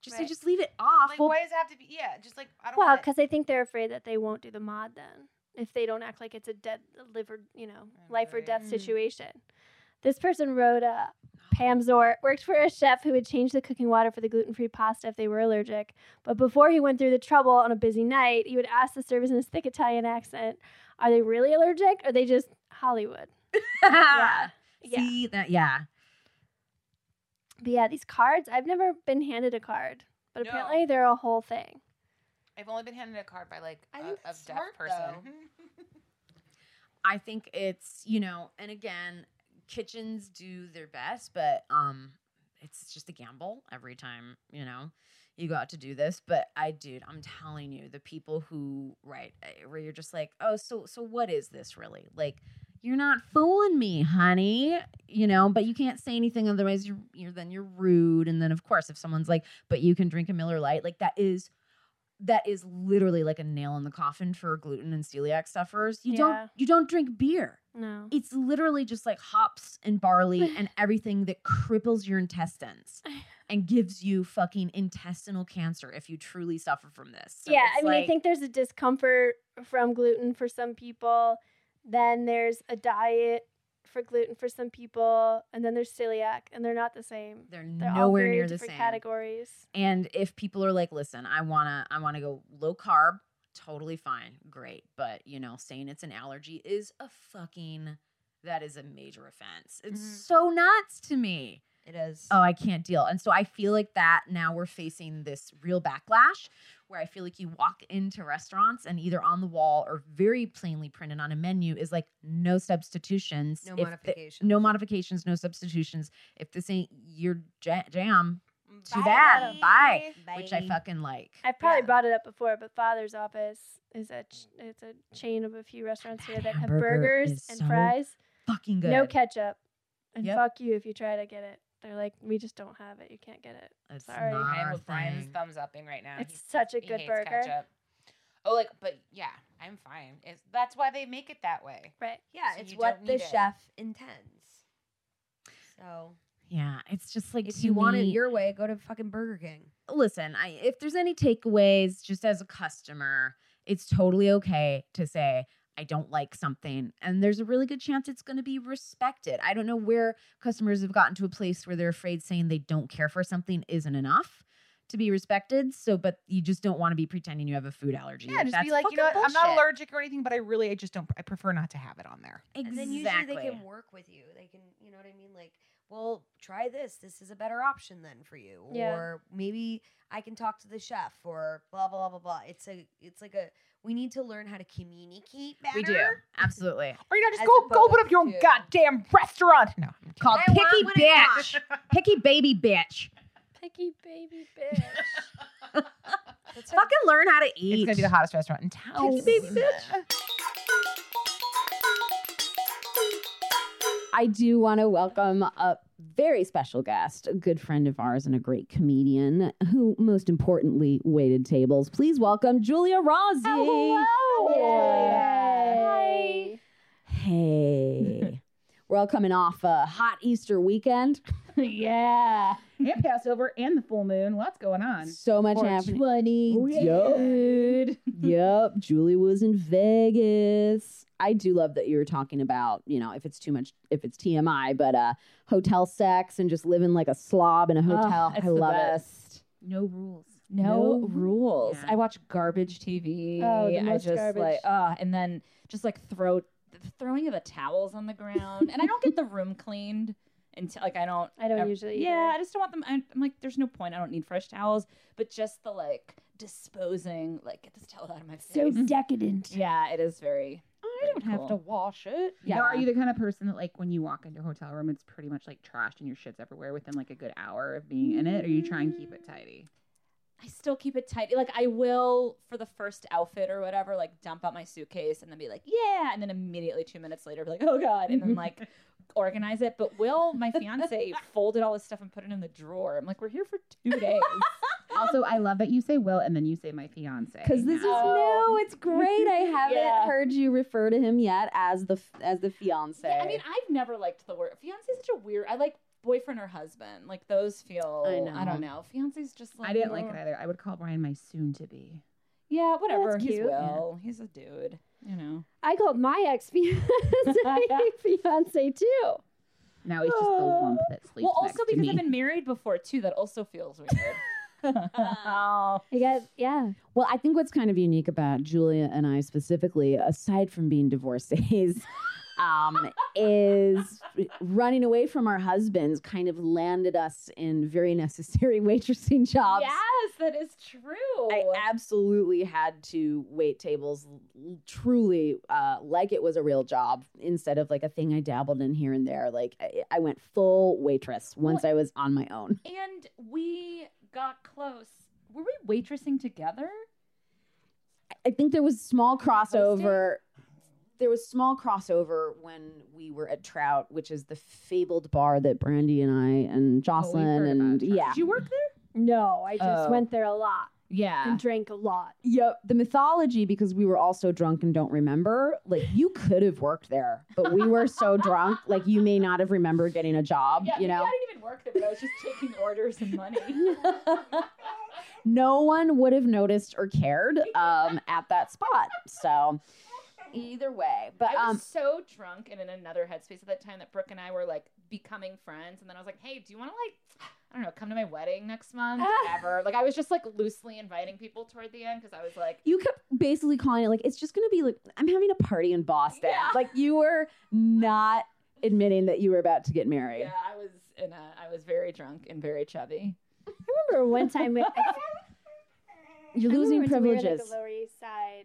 just say just leave it off Like, Well, why does it have to be? Yeah, just like, I don't Well, want it. because I think they're afraid that they won't do the mod then if they don't act like it's a dead live or you know life or death Mm. situation. This person wrote, uh, Pam Zor worked for a chef who would change the cooking water for the gluten free pasta if they were allergic. But before he went through the trouble on a busy night, he would ask the servers in his thick Italian accent, "Are they really allergic? Or are they just Hollywood?" yeah. Yeah. see that yeah But yeah, these cards, I've never been handed a card, but No. apparently they're a whole thing. I've only been handed a card by like I a, think a deaf smart, person. I think it's, you know, and again, kitchens do their best, but um it's just a gamble every time, you know, you go out to do this. But I dude, I'm telling you, the people who right eh, where you're just like, oh, so so what is this really? Like you're not fooling me, honey. You know, but you can't say anything otherwise you're you're then you're rude. And then of course if someone's like, but you can drink a Miller Lite, like that is that is literally like a nail in the coffin for gluten and celiac sufferers. You Yeah. don't you don't drink beer. No. It's literally just like hops and barley and everything that cripples your intestines and gives you fucking intestinal cancer if you truly suffer from this. So yeah, I mean, I think there's a discomfort from gluten for some people. Then there's a diet for gluten for some people, and then there's celiac, and they're not the same. they're, They're nowhere very near the different same. categories. And if people are like, listen, I wanna I wanna go low carb, totally fine, great. But you know, saying it's an allergy is a fucking that is a major offense. It's Mhm. so nuts to me. It is. Oh, I can't deal. And so I feel like that now we're facing this real backlash where I feel like you walk into restaurants and either on the wall or very plainly printed on a menu is like no substitutions. No if the- modifications. no modifications, no substitutions. If this ain't your jam, mm, too Bye. bad. Bye. which I fucking like. I've probably Yeah. brought it up before, but Father's Office is a ch- it's a chain of a few restaurants That here that have burgers is and so fries, Fucking good. no ketchup, and Yep. fuck you if you try to get it. They're like, we just don't have it. You can't get it. It's Sorry. not I am our with Brian's thing. thumbs upping right now. It's He- such a he good hates burger. ketchup. Oh, like, but yeah, I'm fine. It's, that's why they make it that way. Right. Yeah, So it's what the need it. chef intends. So Yeah, it's just like if to you want it your way, go to fucking Burger King. listen, I if there's any takeaways just as a customer, it's totally okay to say I don't like something and there's a really good chance it's going to be respected. I don't know where customers have gotten to a place where they're afraid saying they don't care for something isn't enough to be respected. So but you just don't want to be pretending you have a food allergy. Yeah, just that's be like, you know fucking what? I'm not allergic or anything, but I really, I just don't, I prefer not to have it on there. Exactly. And then usually they can work with you. They can, you know what I mean? Like, well, try this. This is a better option then for you. Yeah. Or maybe I can talk to the chef or blah, blah blah blah blah. It's a it's like a we need to learn how to communicate better. We do. Absolutely. Or you know, just As go, go open up your own to- goddamn restaurant. No, I'm kidding. Called I want picky what I bitch. picky baby bitch. Picky baby bitch. That's Fucking learn how to eat. It's gonna be the hottest restaurant in town. Picky baby bitch. I do want to welcome a very special guest, a good friend of ours and a great comedian who, most importantly, waited tables. Please welcome Julia Rossi. Oh, hello, Hi. Hey. We're all coming off a hot Easter weekend. yeah. And Passover and the full moon. Lots going on. So much 420. happening. Oh, yup. Dude. yep. Julie was in Vegas. I do love that you were talking about, you know, if it's too much, if it's TMI, but uh, hotel sex and just living like a slob in a hotel. it's I love best. No rules. No, rules. Yeah. I watch garbage TV. Oh, the I most just garbage. like, uh, and then just like throw throwing of the towels on the ground, and I don't get the room cleaned until like I don't. I don't ever- usually Yeah, either. I just don't want them. I'm, I'm like, there's no point. I don't need fresh towels, but just the like disposing, like get this towel out of my face. So face. decadent. yeah, it is very. I don't have to wash it. Yeah. Now, are you the kind of person that like when you walk into a hotel room, it's pretty much like trashed and your shit's everywhere within like a good hour of being in it, or you try and keep it tidy? I still keep it tight. Like I will for the first outfit or whatever, like dump out my suitcase and then be like, yeah, and then immediately two minutes later be like, oh god, and then like organize it. But Will, my fiance, folded all his stuff and put it in the drawer. I'm like, we're here for two days. Also, I love that you say Will and then you say my fiance. Because this is new. It's great. I haven't Yeah. heard you refer to him yet as the f- as the fiance. Yeah, I mean, I've never liked the word fiance. Is such a weird. I like boyfriend or husband. Like those feel. I I, don't know. Fiance's just. like I didn't like uh, it either. I would call Brian my soon to be. Yeah, whatever. that's He's cute. Will. He's a dude. You know. I called my ex fiance fiance too. Now he's just the lump that sleeps Well, next also to because me. I've been married before too. That also feels weird. oh. I guess, yeah. Well, I think what's kind of unique about Julia and I specifically, aside from being divorcees, um, is running away from our husbands kind of landed us in very necessary waitressing jobs. Yes, that is true. I absolutely had to wait tables truly uh, like it was a real job instead of like a thing I dabbled in here and there. Like I, I went full waitress once I was on my own. and we got close. Were we waitressing together? I think there was small Hosting? Crossover. There was small crossover when we were at Trout, which is the fabled bar that Brandy and I and Jocelyn heard and yeah, Did you work there? No, I just Oh. went there a lot Yeah. and drank a lot. Yep. The mythology, because we were all so drunk and don't remember, like you could have worked there, but we were so drunk, like you may not have remembered getting a job, you know? I didn't even work there, but I was just taking orders and money. no one would have noticed or cared um, at that spot. So either way, but I was um, so drunk and in another headspace at that time that Brooke and I were like becoming friends. And then I was like, hey, do you want to like, I don't know, come to my wedding next month? Whatever. like I was just like loosely inviting people toward the end because I was like, you kept basically calling it like it's just gonna be like I'm having a party in Boston. Yeah. Like you were not admitting that you were about to get married. yeah, I was in a, I was very drunk and very chubby. I remember one time we, I, You're losing one time we were, privileges. like the Lower East Side,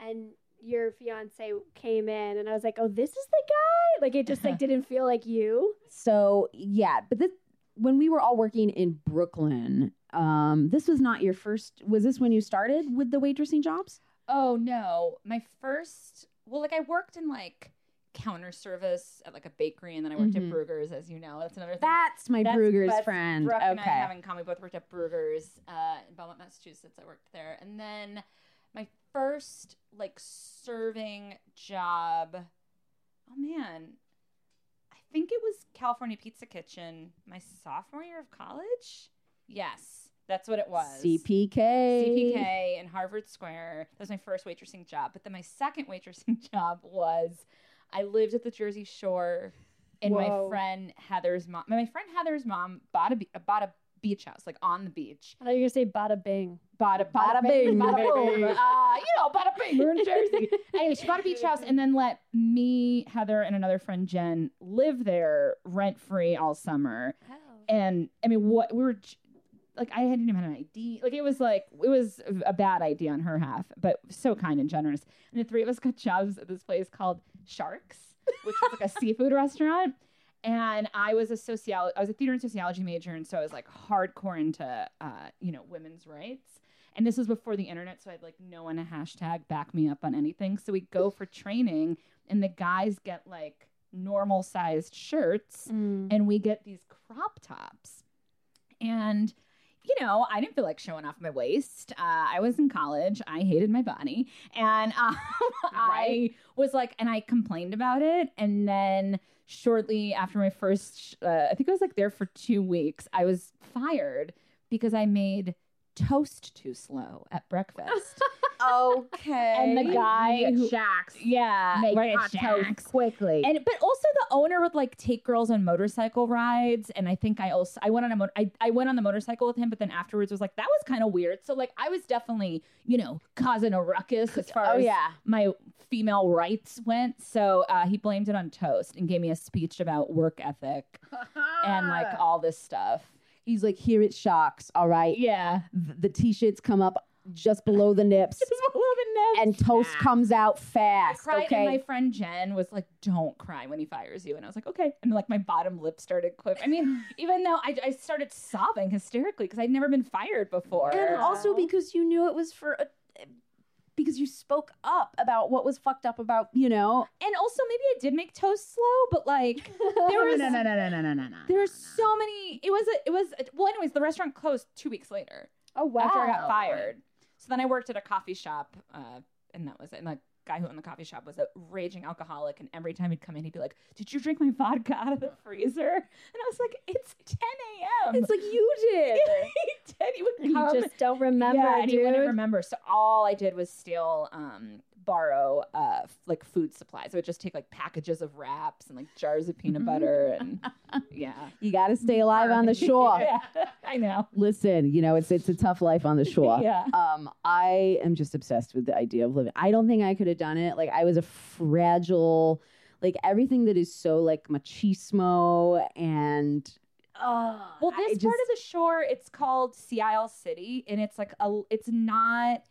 and your fiance came in, and I was like, "Oh, this is the guy." Like it just like didn't feel like you. So yeah, but this when we were all working in Brooklyn, um, this was not your first. Was this when you started with the waitressing jobs? Oh no, my first. Well, like I worked in like counter service at like a bakery, and then I worked Mhm. at Bruegger's, as you know. That's another thing. That's my That's- Bruegger's that's friend. Brooke and I okay. have in common. We both worked at Bruegger's uh, in Belmont, Massachusetts. I worked there, and then my first like serving job. Oh man, I think it was California Pizza Kitchen. My sophomore year of college. Yes, that's what it was. CPK. CPK in Harvard Square. That was my first waitressing job. But then my second waitressing job was I lived at the Jersey Shore, and my friend Heather's mom. My friend Heather's mom bought a bought a beach house, like on the beach. I thought you were gonna say bada bing. Bada Bada bing, bada baby. boom. Uh, you know, bada bing. We're in Jersey. anyway, she bought a beach house and then let me, Heather, and another friend Jen live there rent free all summer. Oh. And I mean, what we were like, I hadn't even had an ID. Like, it was like it was a bad idea on her half, but so kind and generous. And the three of us got jobs at this place called Sharks, which was like a seafood restaurant. And I was a sociology, I was a theater and sociology major, and so I was like hardcore into, uh, you know, women's rights. And this was before the internet, so I had like no one to hashtag back me up on anything. So we go for training, and the guys get like normal sized shirts, Mm. and we get these crop tops. And you know, I didn't feel like showing off my waist. Uh, I was in college. I hated my body, and um, I was like, and I complained about it. And then shortly after my first, uh, I think I was like there for two weeks. I was fired because I made toast too slow at breakfast. okay. and the guy who Shacks. yeah Make right Shaq's. quickly. And but also the owner would like take girls on motorcycle rides, and I think I also I went on a mo- I, I went on the motorcycle with him, but then afterwards was like that was kind of weird. So like I was definitely you know causing a ruckus as far Oh as yeah. my female rights went. So uh, he blamed it on toast and gave me a speech about work ethic and like all this stuff. He's like, here it shocks. All right. Yeah, Th- The t-shirts come up just below the nips, and toast comes out I fast. cried, okay. and my friend Jen was like, "Don't cry when he fires you," and I was like, "Okay." And like my bottom lip started quivering. I mean, even though I, I started sobbing hysterically because I'd never been fired before. and also because you knew it was for a. Because you spoke up about what was fucked up about, you know. and also maybe I did make toast slow, but like there was no, no, no, no, no, no, no, no. there were so many. It was a, it was a, well. Anyways, the restaurant closed two weeks later Oh wow. after I got fired. So then I worked at a coffee shop, uh, and that was it. And the guy who owned the coffee shop was a raging alcoholic, and every time he'd come in, he'd be like, "Did you drink my vodka out of the freezer?" And I was like, "It's 10 a.m." It's like you did. he did. He would You just don't remember, yeah, and he dude. wouldn't remember. So all I did was steal, um, borrow, uh, like food supplies. I would just take like packages of wraps and like jars of peanut butter, and yeah, You got to stay alive on the shore. yeah, I know. Listen, you know it's it's a tough life on the shore. Yeah. Um, I am just obsessed with the idea of living. I don't think I could have done it. Like I was a fragile, like everything that is so like machismo and. Oh, Well, I this just, part of the shore, it's called Sea Isle City, and it's like a, it's not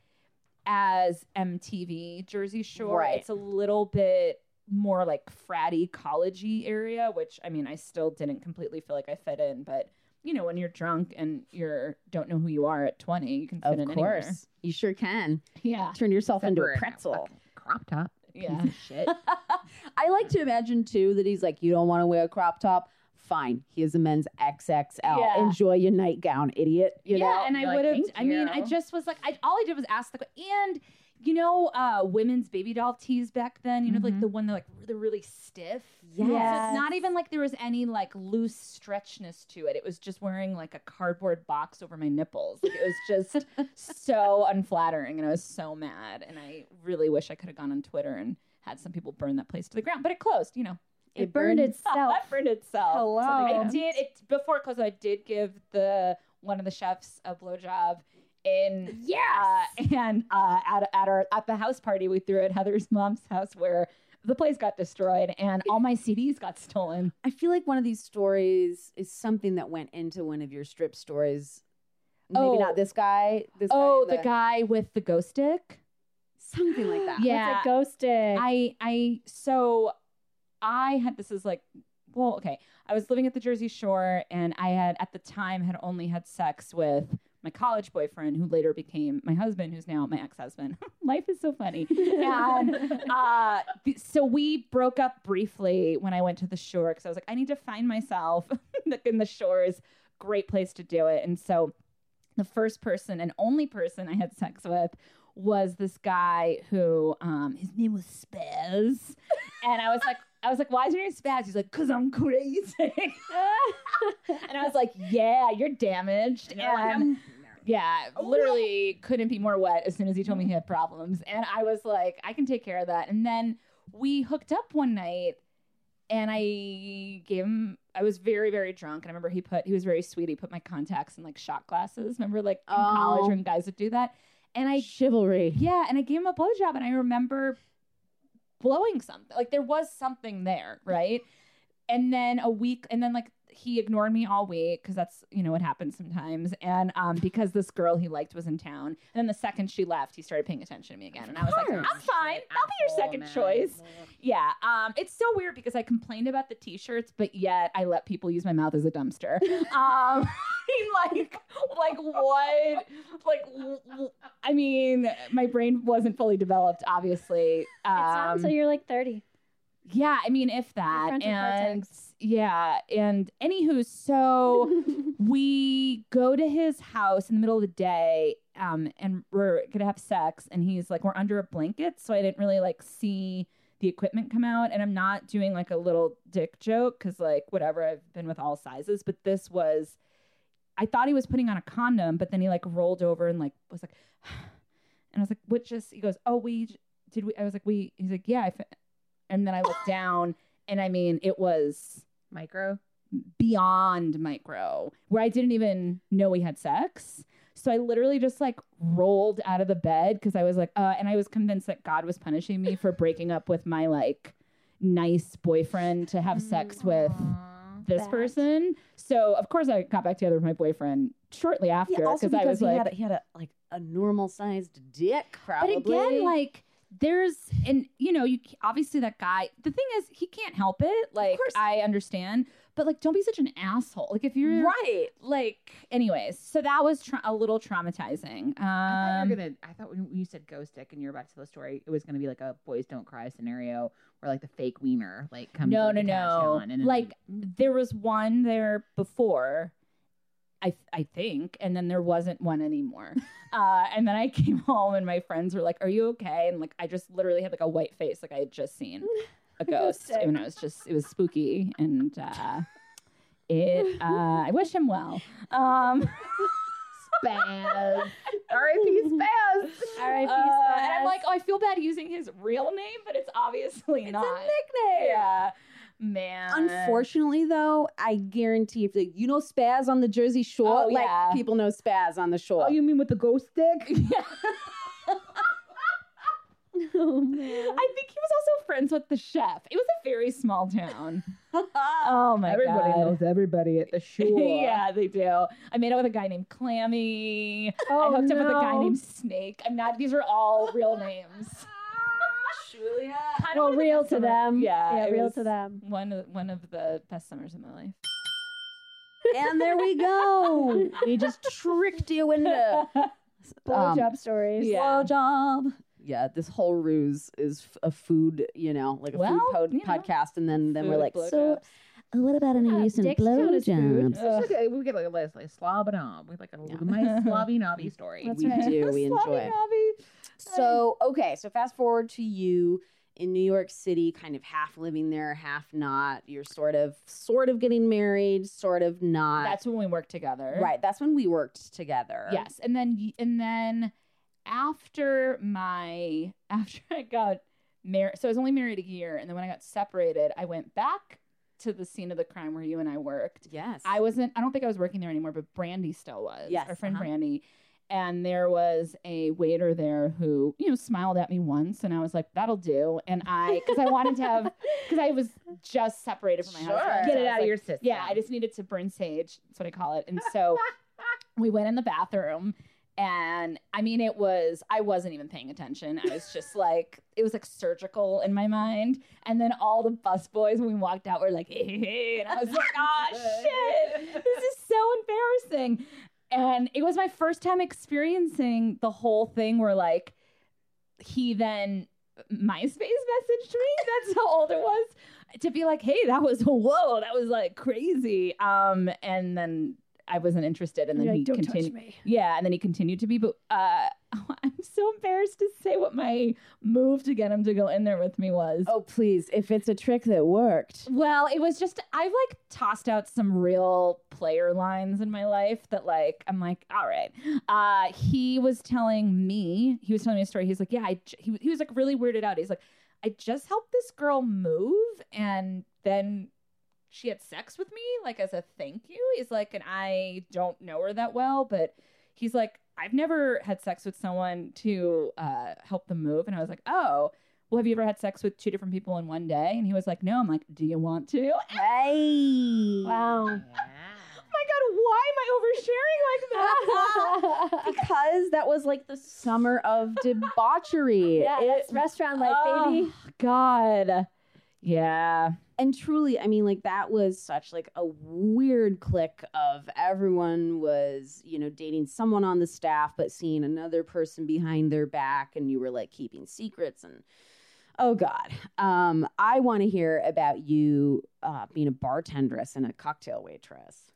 as MTV Jersey Shore. Right. It's a little bit more like fratty, collegey area, which I mean, I still didn't completely feel like I fit in, but you know, when you're drunk and you're don't know who you are at 20, you can fit of in course, you sure can. Yeah, turn yourself into a pretzel. fucking crop top. yeah. Shit. I like to imagine too that he's like, you don't want to wear a crop top. Fine, He is a men's XXL. Yeah. Enjoy your nightgown, idiot. You yeah, know, and I You're like, would have. "Thank I mean, I just was like, I all I did was ask the que- and you know, uh, women's baby doll tees back then. You know, like the one that like they're really stiff. Yeah. So it's not even like there was any like loose stretchness to it. It was just wearing like a cardboard box over my nipples. Like, it was just so unflattering, and I was so mad. And I really wish I could have gone on Twitter and had some people burn that place to the ground, but it closed. You know, It burned itself. it burned itself. Hello. I did it before it closed. I did give the one of the chefs a blowjob in yeah uh, and uh, at at our at the house party we threw at Heather's mom's house where the place got destroyed and all my CDs got stolen. I feel like one of these stories is something that went into one of your strip stories. Maybe Oh. not this guy. This Oh, guy, the guy with the ghost stick. something like that. Yeah. What's a ghost stick? I I so I had this is like well okay. I was living at the Jersey Shore and I had at the time had only had sex with my college boyfriend who later became my husband who's now my ex-husband. Life is so funny. And uh, th- so we broke up briefly when I went to the shore because I was like I need to find myself in the shore is great place to do it. And so the first person and only person I had sex with was this guy who um his name was Spaz. and I was like I was like, why is your name Spaz? He's like, cause I'm crazy. and I was like, yeah, you're damaged. and yeah, literally couldn't be more wet as soon as he told me he had problems. And I was like, I can take care of that. And then we hooked up one night and I gave him I was very, very drunk. And I remember he put he was very sweet. He put my contacts in like shot glasses. Remember like in Oh. college when guys would do that? And I chivalry. yeah, and I gave him a blowjob, and I remember blowing something. Like there was something there, right? And then a week, and then like he ignored me all week because that's you know what happens sometimes. And um, because this girl he liked was in town, and then the second she left, he started paying attention to me again, and I was like, I'm fine, I'll be your second choice. Yeah, um, it's so weird because I complained about the t-shirts, but yet I let people use my mouth as a dumpster. Um, I mean, like, like what? Like, i mean, my brain wasn't fully developed, obviously. it's not Um, until you're like 30. yeah, I mean, if that, and cortex. Yeah, and anywho, so we go to his house in the middle of the day, um, and we're gonna have sex, and he's like, we're under a blanket, so I didn't really like see the equipment come out, and I'm not doing like a little dick joke because like whatever, I've been with all sizes, but this was, I thought he was putting on a condom, but then he like rolled over and like was like. And I was like, what just, he goes, oh, we, did we, I was like, we, he's like, yeah. I fi-" And then I looked down and I mean, it was Micro. beyond micro where I didn't even know we had sex. So I literally just like rolled out of the bed because I was like, uh, and I was convinced that God was punishing me for breaking up with my like nice boyfriend to have sex with this Bad. person. So of course I got back together with my boyfriend shortly after Yeah, also because I was he like, had a, he had a like a normal sized dick, probably. but again, like there's and you know you obviously that guy. The thing is he can't help it. Like. I understand, but like don't be such an asshole. Like if you're right. like anyways so that was tra- a little traumatizing um I thought um you were gonna. I thought when you said ghost dick and you were about to tell the story, it was gonna be like a boys don't cry scenario where like the fake wiener like comes. no no no like there was one there before i i think and then there wasn't one anymore uh and then i came home and my friends were like are you okay and like i just literally had like a white face like i had just seen a ghost and it was just it was spooky and uh it uh i wish him well um Spaz. R.I.P. Spaz. R.I.P. Uh, and I'm like, oh, I feel bad using his real name, but it's obviously It's not. a nickname. Yeah, man. Unfortunately, though, I guarantee if like, you know Spaz on the Jersey Shore, Oh, like yeah. people know Spaz on the shore. Oh, you mean with the ghost dick? oh man. I think he was also friends with the chef. It was a very small town. oh my Everybody god. Everybody knows everybody at the shore. yeah, they do. I made out with a guy named Clammy. Oh, I hooked up with a guy named Snake. I'm not. These are all real names. Julia. Kind of Well, one the real to them. Yeah, yeah, real to them. One of one of the best summers of my life. and there we go. we just tricked you into Blowjob um, stories. yeah. blowjob. Yeah, this whole ruse is f- a food, you know, like a Well, food pod- you know. podcast, and then then we're like, blowjobs. so uh, what about any Yeah, recent dicks count blowjobs? It's like a- we get like a list, like slob and ob. We have like a Yeah. nice slobby knobby story. That's we right. do, we enjoy. So okay, so fast forward to you in New York City, kind of half living there, half not. You're sort of sort of getting married, sort of not. That's when we worked together. right. That's when we worked together. Yes, and then and then after my after I got married, so I was only married a year, and then when I got separated, I went back to the scene of the crime where you and I worked. Yes. I wasn't. I don't think I was working there anymore, but Brandy still was. Yes, our friend uh-huh. Brandy. And there was a waiter there who, you know, smiled at me once, and I was like, "That'll do." And I, because I wanted to have, because I was just separated from my Sure. husband, Get so it out of like, your system. yeah, I just needed to burn sage. That's what I call it. And so we went in the bathroom and I mean it was I wasn't even paying attention. I was just like it was like surgical in my mind. And then all the bus boys when we walked out were like, hey, hey, hey. And I was like, oh shit. This is so embarrassing. And it was my first time experiencing the whole thing where like he then MySpace messaged me. That's how old it was. To be like, hey, that was whoa, that was like crazy. Um, and then I wasn't interested, and then You're he continued. touch me. Yeah, and then he continued to be, but uh, I'm so embarrassed to say what my move to get him to go in there with me was. Oh please, if it's a trick that worked. Well, it was just I've like tossed out some real player lines in my life that like I'm like, all right. Uh he was telling me, he was telling me a story. He's like, yeah, I j- he, he was like really weirded out. He's like, I just helped this girl move and then she had sex with me like as a thank you. He's like, and I don't know her that well, but he's like, I've never had sex with someone to uh help them move. And I was like, oh, well, have you ever had sex with two different people in one day? And he was like, no. I'm like, do you want to? Hey. Wow. Oh my god, why am I oversharing like that? because that was like the summer of debauchery. yeah, It- that's restaurant life, baby. Oh, God. Yeah. and truly, I mean, like that was such like a weird click of everyone was, you know, dating someone on the staff, but seeing another person behind their back, and you were like keeping secrets and. Oh God, um, I want to hear about you uh, being a bartendress and a cocktail waitress.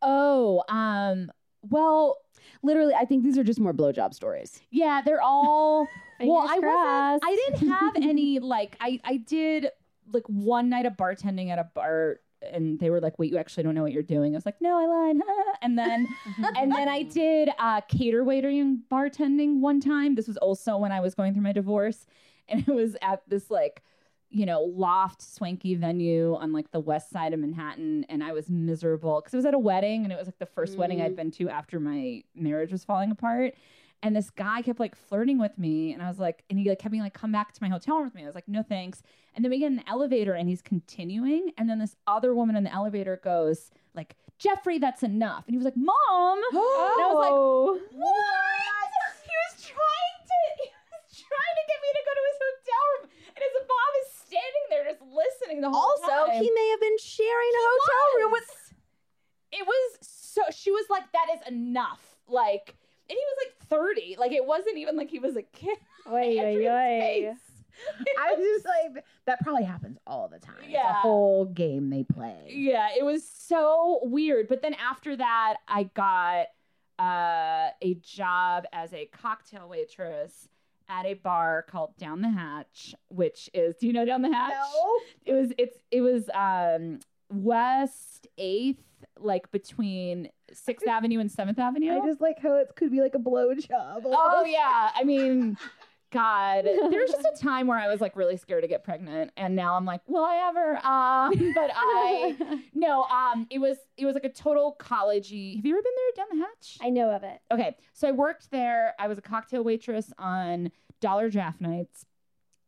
Oh, um, well, Literally, I think these are just more blowjob stories. yeah, they're all well, I wasn't. I didn't have any like I I did like one night of bartending at a bar and they were like, "Wait, you actually don't know what you're doing." I was like, "No, I lied." and then and then I did uh, cater waitering bartending one time. This was also when I was going through my divorce, and it was at this like you know loft swanky venue on like the west side of Manhattan, and I was miserable because it was at a wedding, and it was like the first wedding I'd been to after my marriage was falling apart. And this guy kept like flirting with me, and I was like, and he like kept being like, "Come back to my hotel room with me." I was like, "No, thanks." And then we get in the elevator, and he's continuing, and then this other woman in the elevator goes like, "Jeffrey, that's enough." And he was like, "Mom," and I was like, Oh. "What?" He was trying to, he was trying to get me to go to his hotel room, and his mom is standing there just listening the whole Also, time. he may have been sharing a hotel room with. it was so she was like that is enough like and he was like 30 like it wasn't even like he was a kid Oy, oy, oy. I was just like, that probably happens all the time. It's a Yeah. whole game they play. yeah it was so weird but then after that i got uh, a job as a cocktail waitress at a bar called down the hatch which is do you know down the hatch No. it was it's it was um west 8th like between 6th avenue and 7th avenue I just like how it could be like a blow job. Oh yeah, I mean, God, there was just a time where I was like really scared to get pregnant, and now I'm like, will I ever? Um, but I no, um, it was it was like a total collegey. Have you ever been there down the hatch? I know of it. Okay, so I worked there. I was a cocktail waitress on dollar draft nights.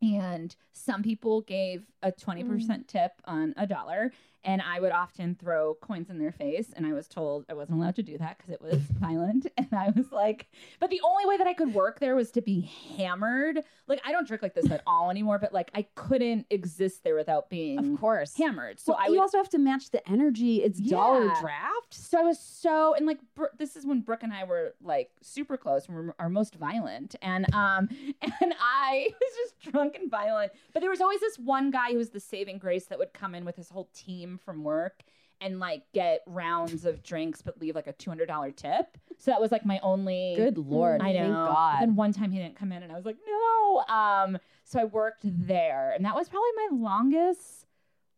And some people gave a 20% tip on a dollar, and I would often throw coins in their face. And I was told I wasn't allowed to do that because it was violent. And I was like, but the only way that I could work there was to be hammered. Like, I don't drink like this at all anymore, but like, I couldn't exist there without being Of course. hammered. So Well, I you would also have to match the energy. It's dollar draft. so I was so and like Br- this is when Brooke and I were like super close and we're our most violent and um and I was just drunk and violent but there was always this one guy who was the saving grace that would come in with his whole team from work and like get rounds of drinks but leave like a two hundred dollar tip so that was like my only Good lord. I know. Thank God. Then one time he didn't come in, and I was like, no. Um, so I worked there, and that was probably my longest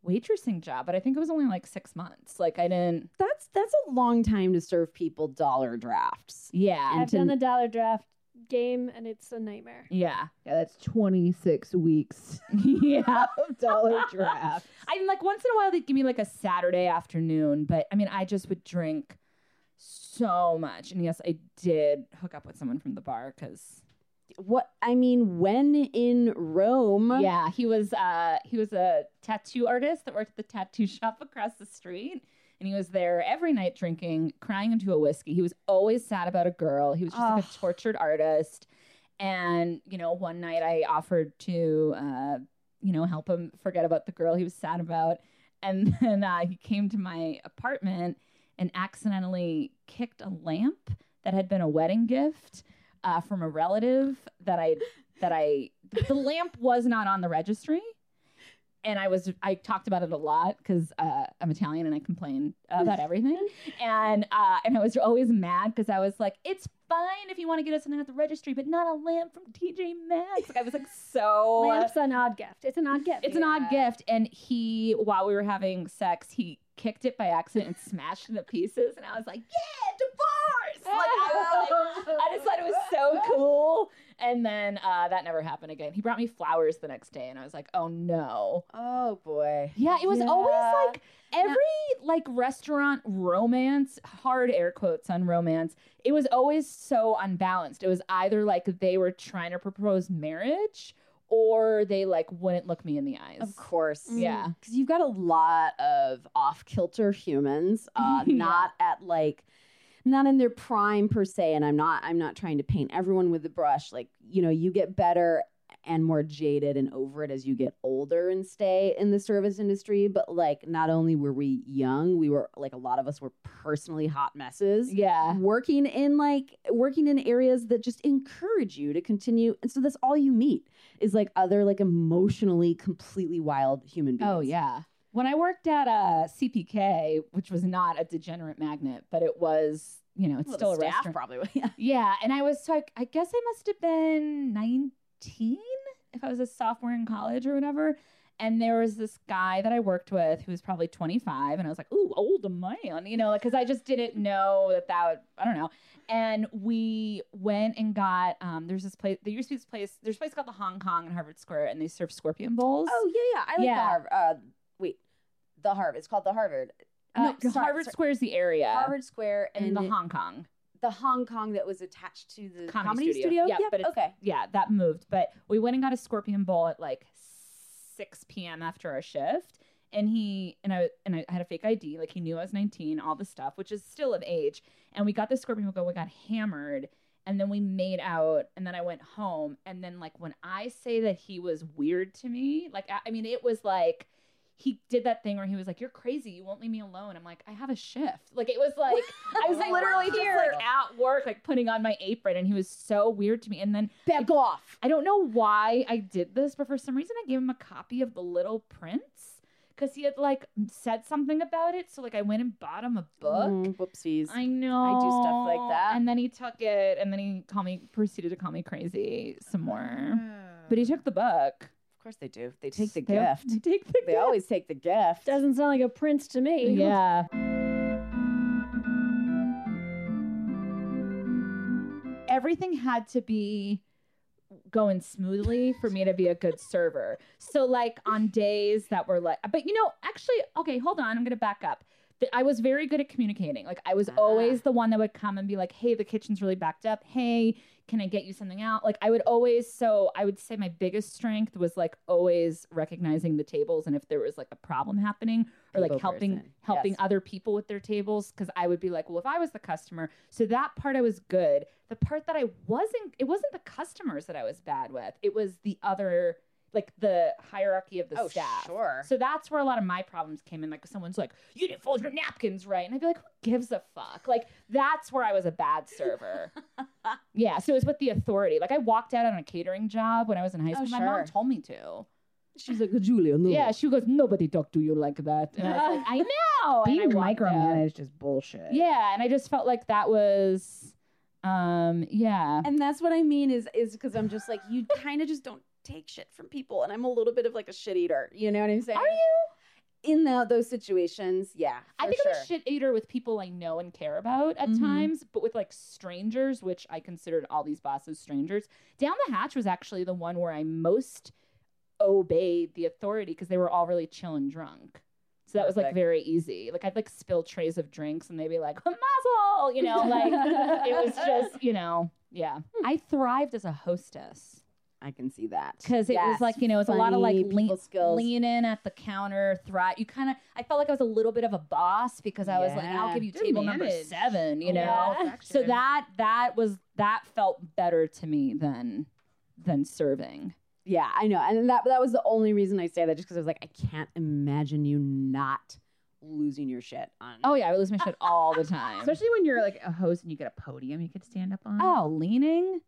waitressing job. But I think it was only like six months. Like I didn't. That's that's a long time to serve people dollar drafts. Yeah. I've to- done the dollar draft game and it's a nightmare. yeah. Yeah, that's 26 weeks yeah. of dollar draft. I mean, like once in a while they'd give me like a Saturday afternoon, but I mean, I just would drink so much. And yes, I did hook up with someone from the bar because What I mean, when in Rome, Yeah, he was uh he was a tattoo artist that worked at the tattoo shop across the street. And he was there every night drinking, crying into a whiskey. He was always sad about a girl. He was just like a tortured artist. And, you know, one night I offered to uh, you know, help him forget about the girl he was sad about. And then uh, he came to my apartment and accidentally kicked a lamp that had been a wedding gift uh, from a relative that I that I the lamp was not on the registry. And I was I talked about it a lot because uh, I'm Italian and I complain about everything. And uh, and I was always mad because I was like, it's fine if you want to get us something at the registry, but not a lamp from TJ Maxx. Like I was like so Lamp's an odd gift. It's an odd gift. it's an odd gift. And he, while we were having sex, he kicked it by accident and smashed it to pieces. And I was like, yeah, divorce. Like, I, was like, I just thought it was so cool. And then uh, that never happened again. He brought me flowers the next day, and I was like, oh no. Oh boy. Yeah, it was Yeah. always like every like restaurant romance, hard air quotes on romance. It was always so unbalanced. It was either like they were trying to propose marriage or they like wouldn't look me in the eyes. Of course. Yeah. Because you've got a lot of off kilter humans, uh, Yeah. not at like not in their prime per se. And I'm not I'm not trying to paint everyone with the brush. Like, you know, you get better and more jaded and over it as you get older and stay in the service industry. But like not only were we young, we were like a lot of us were personally hot messes. Yeah. Working in like working in areas that just encourage you to continue. And so that's all you meet is like other like emotionally completely wild human beings. Oh yeah. When I worked at a CPK, which was not a degenerate magnet, but it was, you know, it's Well, still a restaurant. probably. Yeah. Yeah, and I was like, I guess I must have been 19 if I was a sophomore in college or whatever. And there was this guy that I worked with who was probably 25, and I was like, "Ooh, old man," you know, because I just didn't know that that I don't know. And we went and got um, there's this place. There used to be this place. There's a place called the Hong Kong in Harvard Square, and they serve scorpion bowls. Oh yeah, yeah. I like Yeah. the Harvard. Uh, wait, the Harvard. It's called the Harvard. Uh, no, sorry, Harvard sorry. Square is the area. Harvard Square and and the Hong Kong. the Hong Kong that was attached to the Comedy comedy, studio. studio. Yeah, Yep, but it's- okay. Yeah, that moved. But we went and got a scorpion bowl at like 6 p.m. after our shift. And he and I and I had a fake ID, like he knew I was 19, all the stuff, which is still of age. And we got the scorpion bowl, we got hammered, and then we made out, and then I went home. And then like when I say that he was weird to me, like I, I mean, it was like he did that thing where he was like, "You're crazy. You won't leave me alone." I'm like, "I have a shift." Like it was like I was literally just like at work, like putting on my apron, and he was so weird to me. And then Back off. I don't know why I did this, but for some reason I gave him a copy of The Little Prince because he had like said something about it. So like I went and bought him a book. Mm, whoopsies. I know. I do stuff like that. And then he took it, and then he called me, proceeded to call me crazy some more. But he took the book. Of course they do. They take the They- gift. They take the They gift. always take the gift. Doesn't sound like a prince to me. Yeah. Everything had to be going smoothly for me to be a good server. So like on days that were like but you know, actually okay, hold on, I'm going to back up. Th- I was very good at communicating. Like I was Ah. always the one that would come and be like, "Hey, the kitchen's really backed up. Hey, can I get you something out?" Like I would always so I would say my biggest strength was like always recognizing the tables and if there was like a problem happening or like helping person. helping Yes. other people with their tables because I would be like, well, if I was the customer, so that part I was good. The part that I wasn't, it wasn't the customers that I was bad with. It was the other, like the hierarchy of the oh, staff. sure. So that's where a lot of my problems came in. Like someone's like, you didn't fold your napkins right, and I'd be like, who gives a fuck? Like that's where I was a bad server. yeah. So it was with the authority. Like I walked out on a catering job when I was in high Oh, school. My mom told me to. She's like, Julia, no. Yeah, she goes, nobody talked to you like that. And I was like, I know. and I Being out. micromanaged is bullshit. Yeah, and I just felt like that was, um, yeah. And that's what I mean is is because I'm just like you kind of just don't take shit from people, and I'm a little bit of like a shit eater. You know what I'm saying? Are you? in the, those situations? Yeah, I think sure. I'm a shit eater with people I know and care about at Mhm. times, but with like strangers, which I considered all these bosses strangers. Down the hatch was actually the one where I most obeyed the authority because they were all really chill and drunk. So that was like very easy. Like I'd like spill trays of drinks and they'd be like, muzzle, you know, like it was just, you know, yeah. I thrived as a hostess. I can see that because it was like you know it's a lot of like funny, lean, people skills. lean in at the counter thrive you kind of i felt like i was a little bit of a boss because i was like i'll give you Good table number seven you Oh, know yeah. so that that was that felt better to me than than serving Yeah, I know, and that that was the only reason I say that, just because I was like, I can't imagine you not losing your shit on. oh yeah i would lose my shit all the time Especially when you're like a host and you get a podium you could stand up on. oh leaning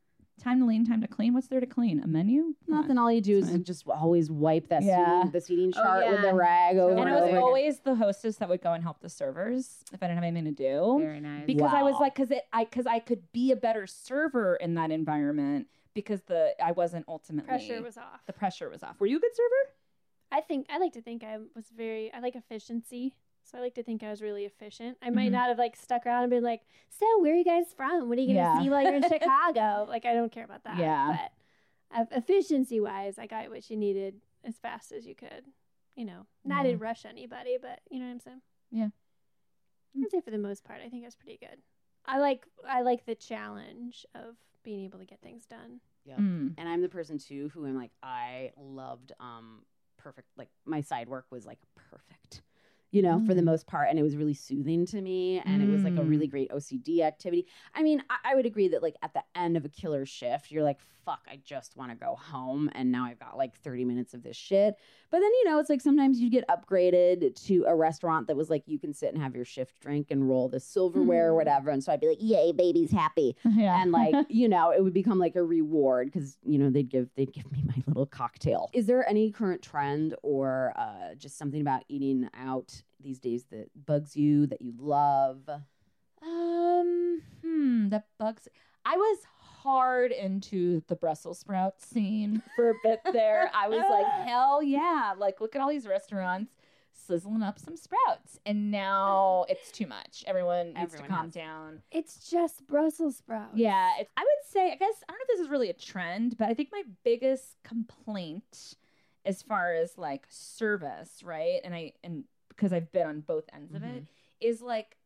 time to lean time to clean what's there to clean a menu Come nothing. All you do is fine. just always wipe that Yeah. seating, the seating Oh, chart with yeah. the rag over and and, i was over again. always the hostess that would go and help the servers if i didn't have anything to do Very nice. because I was like, because it, I, because I could be a better server in that environment because the I wasn't ultimately Pressure was off. the pressure was off. Were you a good server? I think I like to think I was very I like efficiency. So I like to think I was really efficient. I might Mhm. not have like stuck around and been like, "So where are you guys from? What are you gonna Yeah. see while you're in Chicago?" Like I don't care about that. Yeah. But uh, efficiency wise, I got what you needed as fast as you could. You know, not Yeah. to rush anybody, but you know what I'm saying. Yeah. I'd say for the most part, I think I was pretty good. I like I like the challenge of being able to get things done. Yep. Mm. and I'm the person too who I'm like I loved um perfect like my side work was like perfect. You know, for the Mm. most part, and it was really soothing to me, and it was like a Mm. really great OCD activity. I mean, I, I would agree that like at the end of a killer shift, you're like, "Fuck, I just want to go home," and now I've got like 30 minutes of this shit. But then you know, it's like sometimes you get upgraded to a restaurant that was like you can sit and have your shift drink and roll the silverware or Mhm. whatever, and so I'd be like, "Yay, baby's happy." Yeah. and like you know it would become like a reward because you know they'd give they'd give me my little cocktail is there any current trend or uh, just something about eating out these days that bugs you that you love um, hmm, that bugs. I was hard into the Brussels sprout scene for a bit there. I was like, hell yeah. Like, look at all these restaurants sizzling up some sprouts. And now it's too much. Everyone needs Everyone to calm has. down. It's just Brussels sprouts. Yeah, it's, I would say, I guess, I don't know if this is really a trend, but I think my biggest complaint as far as like service, right? And I, and because I've been on both ends of it, mm-hmm. is like,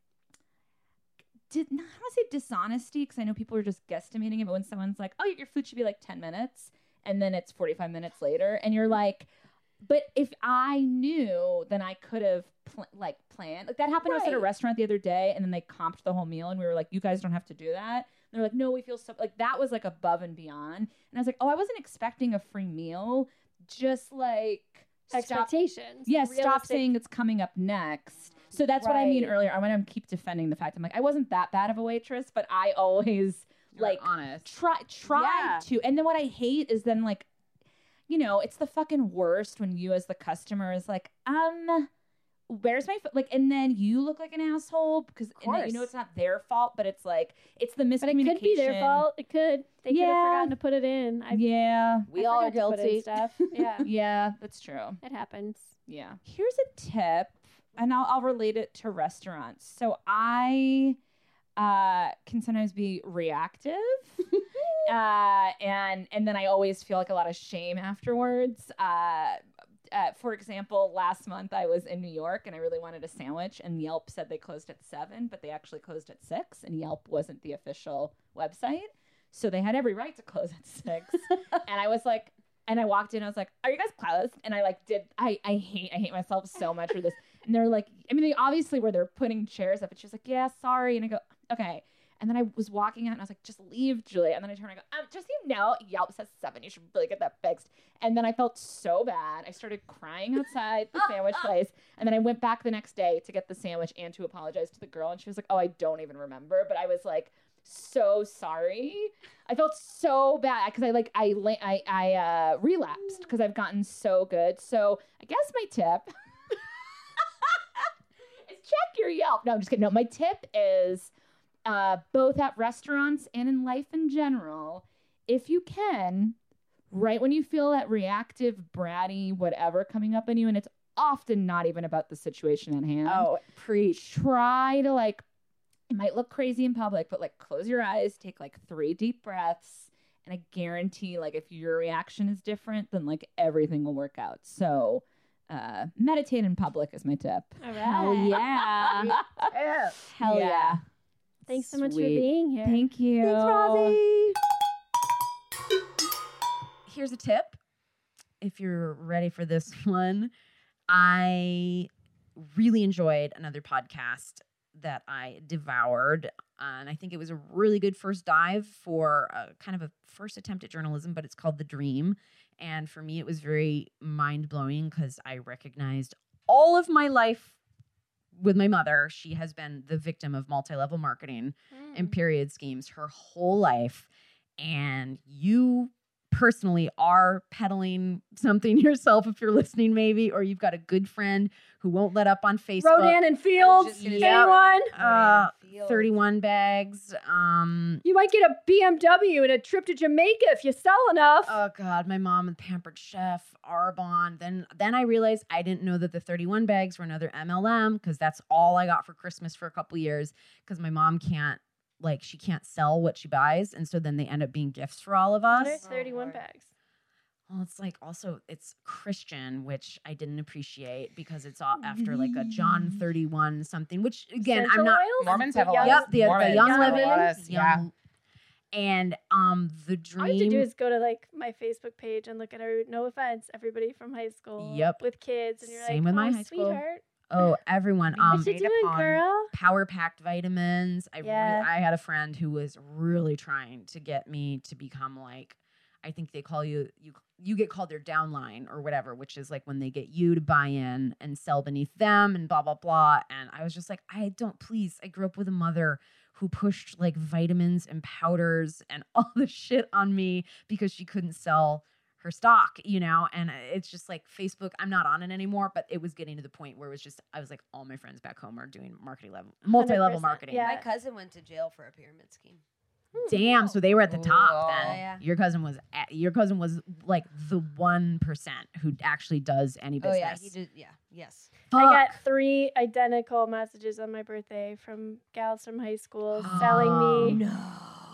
did not, I don't want to say dishonesty because I know people are just guesstimating it, but when someone's like, oh, your food should be like 10 minutes, and then it's 45 minutes later, and you're like, but if I knew, then I could have pl- like planned. Like that happened to us at a restaurant the other day, and then they comped the whole meal, and we were like, "You guys don't have to do that." And they're like, "No, we feel so like that was like above and beyond." And I was like, "Oh, I wasn't expecting a free meal. Just like stop, Expectations. yeah, stop saying it's coming up next." So that's what I mean earlier. I want to keep defending the fact I'm like, I wasn't that bad of a waitress, but I always You're like honest. try try Yeah. to and then what i hate is then like you know it's the fucking worst when you as the customer is like um where's my foot like and then you look like an asshole because and then you know it's not their fault but it's like it's the miscommunication But it could be their fault. It could. They could have Yeah. forgotten to put it in. I, yeah We I all are forgot to put in guilty. Stuff. Yeah, yeah that's true it happens. yeah here's a tip and i'll, I'll relate it to restaurants so i uh can sometimes be reactive uh, and and then I always feel like a lot of shame afterwards. Uh, uh, for example, last month I was in New York and I really wanted a sandwich, and Yelp said they closed at seven, but they actually closed at six, and Yelp wasn't the official website, so they had every right to close at six. and I was like, and I walked in, I was like, "Are you guys closed?" And I like did I I hate I hate myself so much for this. And they're like, I mean, they obviously were they're putting chairs up, and she was like, "Yeah, sorry," and I go, "Okay." And then I was walking out and I was like, just leave, Julia. And then I turned and I go, um, just so you know, Yelp says seven. You should really get that fixed. And then I felt so bad. I started crying outside the sandwich place. And then I went back the next day to get the sandwich and to apologize to the girl. And she was like, oh, I don't even remember. But I was like, so sorry. I felt so bad because I like I I I uh, relapsed because I've gotten so good. So I guess my tip is check your Yelp. No, I'm just kidding. No, my tip is uh, both at restaurants and in life in general, if you can, right when you feel that reactive, bratty, whatever coming up in you, and it's often not even about the situation at hand. Oh, preach. Try to like, it might look crazy in public, but like close your eyes, take like three deep breaths, and I guarantee, like, if your reaction is different, then like everything will work out. So, uh, meditate in public is my tip. All Hell right. yeah. Hell Yeah. yeah. Thanks so much for being here. Thank you. Thanks, Rosie. Here's a tip. If you're ready for this one, I really enjoyed another podcast that I devoured. And I think it was a really good first dive for a, kind of a first attempt at journalism, but it's called The Dream. And for me, it was very mind blowing because I recognized all of my life with my mother. She has been the victim of multi level marketing and mm. period schemes her whole life. And you personally are peddling something yourself if you're listening, maybe, or you've got a good friend who won't let up on Facebook. Rodan and Fields. just gonna say- Anyone? Uh, Fields. 31 bags. Um, You might get a BMW and a trip to Jamaica if you sell enough. oh God, my mom and pampered chef, Arbonne. Then then I realized I didn't know that the 31 bags were another MLM because that's all I got for Christmas for a couple years because my mom can't like she can't sell what she buys and so then they end up being gifts for all of us. There's Oh, 31 Lord. bags. Well, it's like also it's Christian, which I didn't appreciate because it's all after like a John 31 something, which again, Essential I'm not oils? Mormons have a lot. Yep, of, the, the young have a living, yeah. young, and um the dream. All you have to do is go to like my Facebook page and look at our no offense, everybody from high school. Yep. With kids, and you're Same like, with my oh, high school. Oh, everyone. Um, what you doing, girl? power packed vitamins. I re- Yeah. I had a friend who was really trying to get me to become like I think they call you you you get called their downline or whatever, which is like when they get you to buy in and sell beneath them and blah blah blah. And I was just like, I don't please. I grew up with a mother who pushed like vitamins and powders and all the shit on me because she couldn't sell her stock, you know, and uh, it's just like Facebook. I'm not on it anymore, but it was getting to the point where it was just I was like, all my friends back home are doing marketing level, multi level marketing. yeah. My cousin went to jail for a pyramid scheme. Damn, so they were at the top then. Oh, yeah. Your cousin was at, your cousin was like the 1% who actually does any Oh business. yeah, he did. Yeah, yes. I got three identical messages on my birthday from gals from high school selling me. No.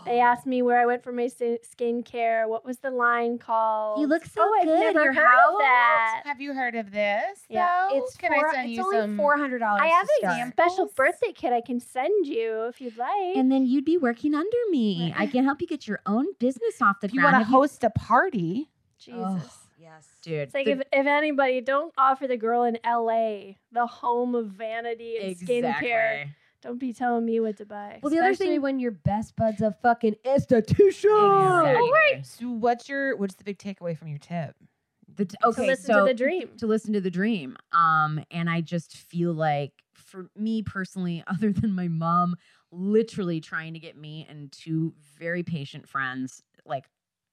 They asked me where I went for my sk- skincare. What was the line called? You look so oh, I've good. never Your heard how of that. Have you heard of this? Yeah, though? It's Can four, I send it's you only some? four hundred dollars. I have a start. special birthday kit I can send you if you'd like. And then you'd be working under me. I can help you get your own business off the If you want to Have you- host a party, Jesus. Oh, yes. Dude, It's like the- if, if anybody, don't offer the girl in LA, the home of vanity and skincare. Exactly. Don't be telling me what to buy. Well, the other Especially thing- when your best bud's a fucking esthetician. Exactly. so what's your what's the big takeaway from your tip? The t- okay, listen to the dream. To listen to the dream. Um, and I just feel like for me personally, other than my mom, literally trying to get me and two very patient friends, like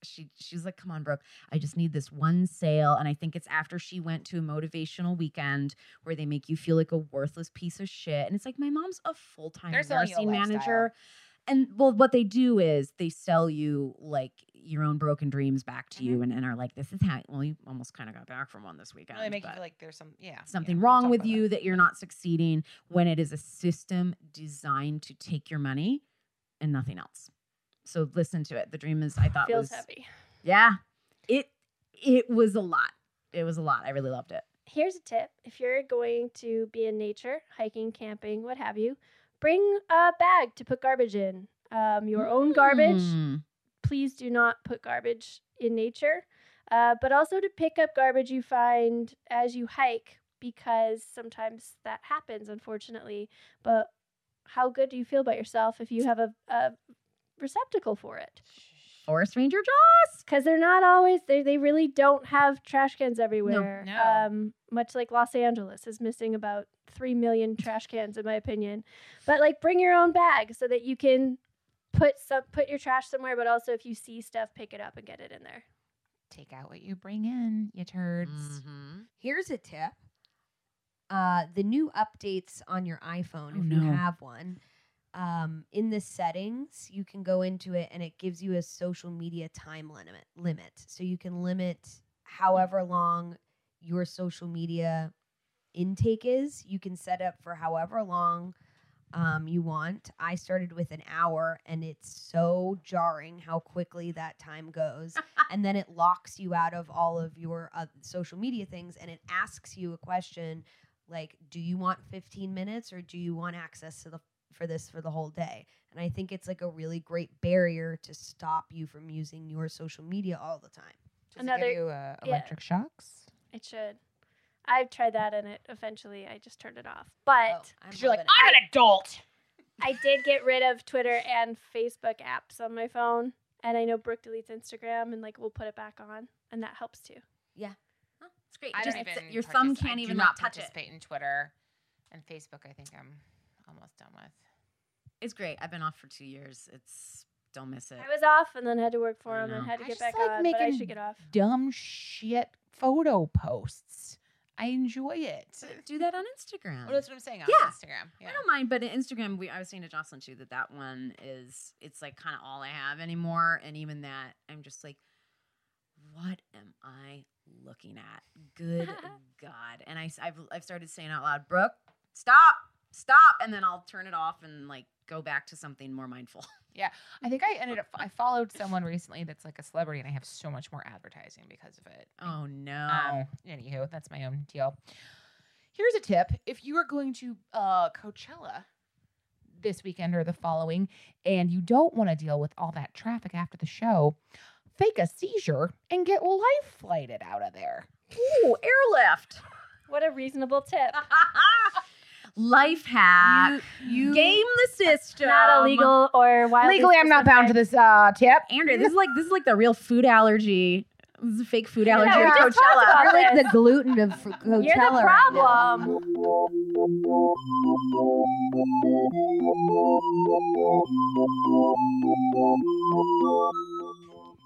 she she's like, come on, Brooke, I just need this one sale. And I think it's after she went to a motivational weekend where they make you feel like a worthless piece of shit. And it's like my mom's a full-time They're selling you a nursing manager. And well, what they do is they sell you like your own broken dreams back to mm-hmm. you and, and are like, this is how well you almost kind of got back from one this weekend. They make you feel like there's some yeah something yeah, wrong with you that. that you're not succeeding when it is a system designed to take your money and nothing else. So listen to it. The dream is I thought Feels was heavy. yeah. It it was a lot. It was a lot. I really loved it. Here's a tip. If you're going to be in nature, hiking, camping, what have you, bring a bag to put garbage in. Um, your own garbage. Mm. Please do not put garbage in nature, uh, but also to pick up garbage you find as you hike because sometimes that happens, unfortunately. But how good do you feel about yourself if you have a, a receptacle for it? Forest Ranger Jaws. because they're not always they they really don't have trash cans everywhere. no. Um, much like Los Angeles is missing about three million trash cans, in my opinion. But like, bring your own bag so that you can put some put your trash somewhere. But also, if you see stuff, pick it up and get it in there. Take out what you bring in, you turds. Mm-hmm. Here's a tip. Uh, the new updates on your iPhone, Oh, if you have one, um, in the settings, you can go into it and it gives you a social media time limit. Limit, so you can limit however long your social media intake is. You can set up for however long um, you want. I started with an hour, and it's so jarring how quickly that time goes. and then it locks you out of all of your uh, social media things, and it asks you a question like, "Do you want 15 minutes, or do you want access to the for this for the whole day?" And I think it's like a really great barrier to stop you from using your social media all the time. Does Another- it give you uh, yeah. electric shocks? It should. I've tried that and it eventually I just turned it off. But I'm You're like, loving I'm an adult. I did get rid of Twitter and Facebook apps on my phone. And I know Brooke deletes Instagram and like we'll put it back on and that helps too. Yeah. Huh? It's great. I Just don't even. your thumb can't do even not like, touch it. participate in Twitter and Facebook. I think I'm almost done with. It's great. I've been off for two years. It's don't miss it. I was off and then had to work for I him and had to I get just back like on. But I making should get off. Dumb shit photo posts. I enjoy it. Do that on Instagram. Well, that's what I'm saying on Yeah. Instagram. Yeah. I don't mind, but in Instagram, we I was saying to Jocelyn too that that one is it's like kind of all I have anymore, and even that I'm just like, what am I looking at? Good God! And I have I've started saying out loud, Brooke, stop, stop, and then I'll turn it off and like go back to something more mindful. Yeah. I think I ended up. I followed someone recently that's like a celebrity, and I have so much more advertising because of it. Oh no! Oh, anywho, that's my own deal. Here's a tip: if you are going to uh, Coachella this weekend or the following, and you don't want to deal with all that traffic after the show, fake a seizure and get life flighted out of there. Ooh, airlift. What a reasonable tip. Life hack. you Game the system. Not illegal or wildly legally, I'm not bound to this uh, tip. Andrea, this is like this is like the real food allergy. This is a fake food allergy we at just Coachella. about You're like this. the gluten of f- Coachella. You're the right problem.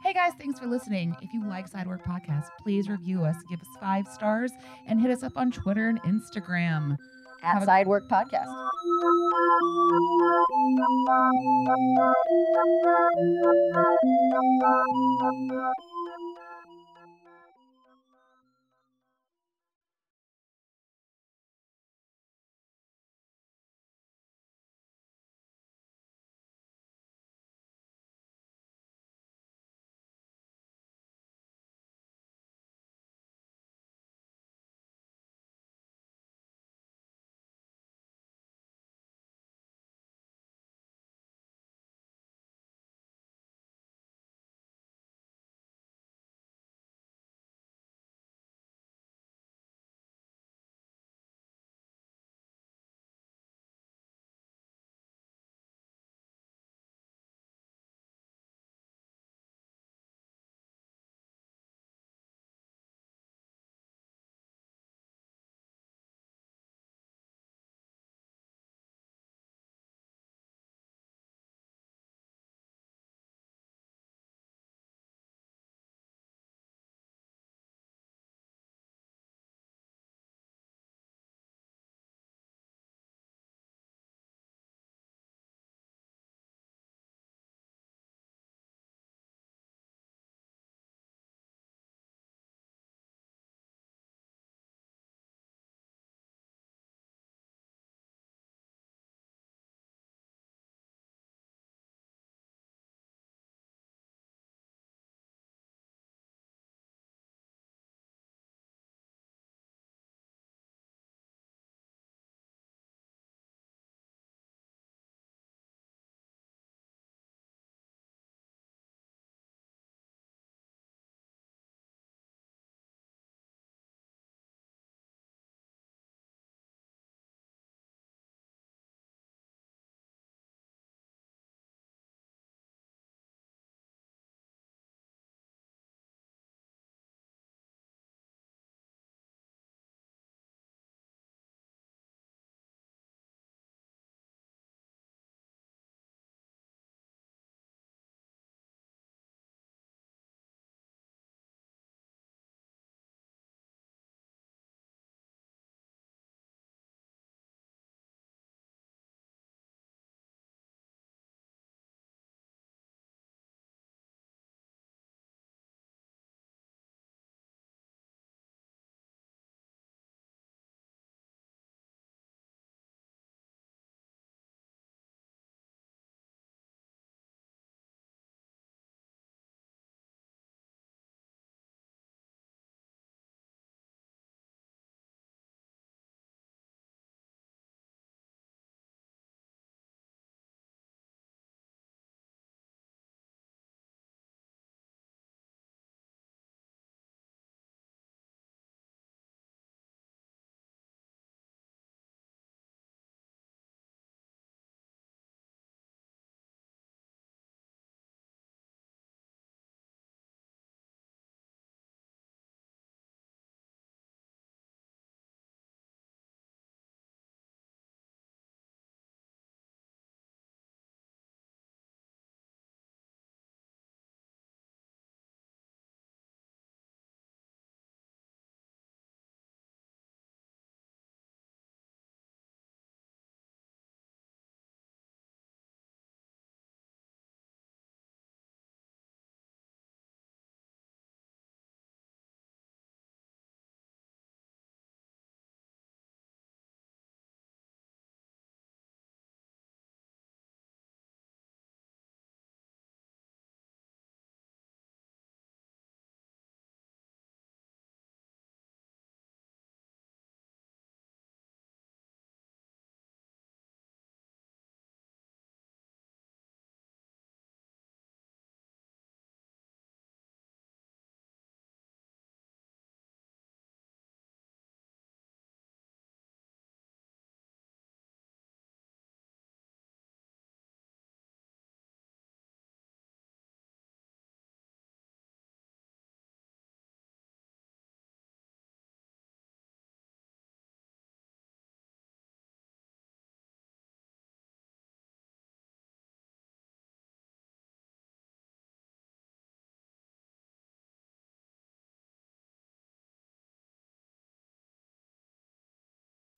Hey guys, thanks for listening. If you like Sidework Podcast, please review us, give us five stars, and hit us up on Twitter and Instagram at a- Sidework Podcast.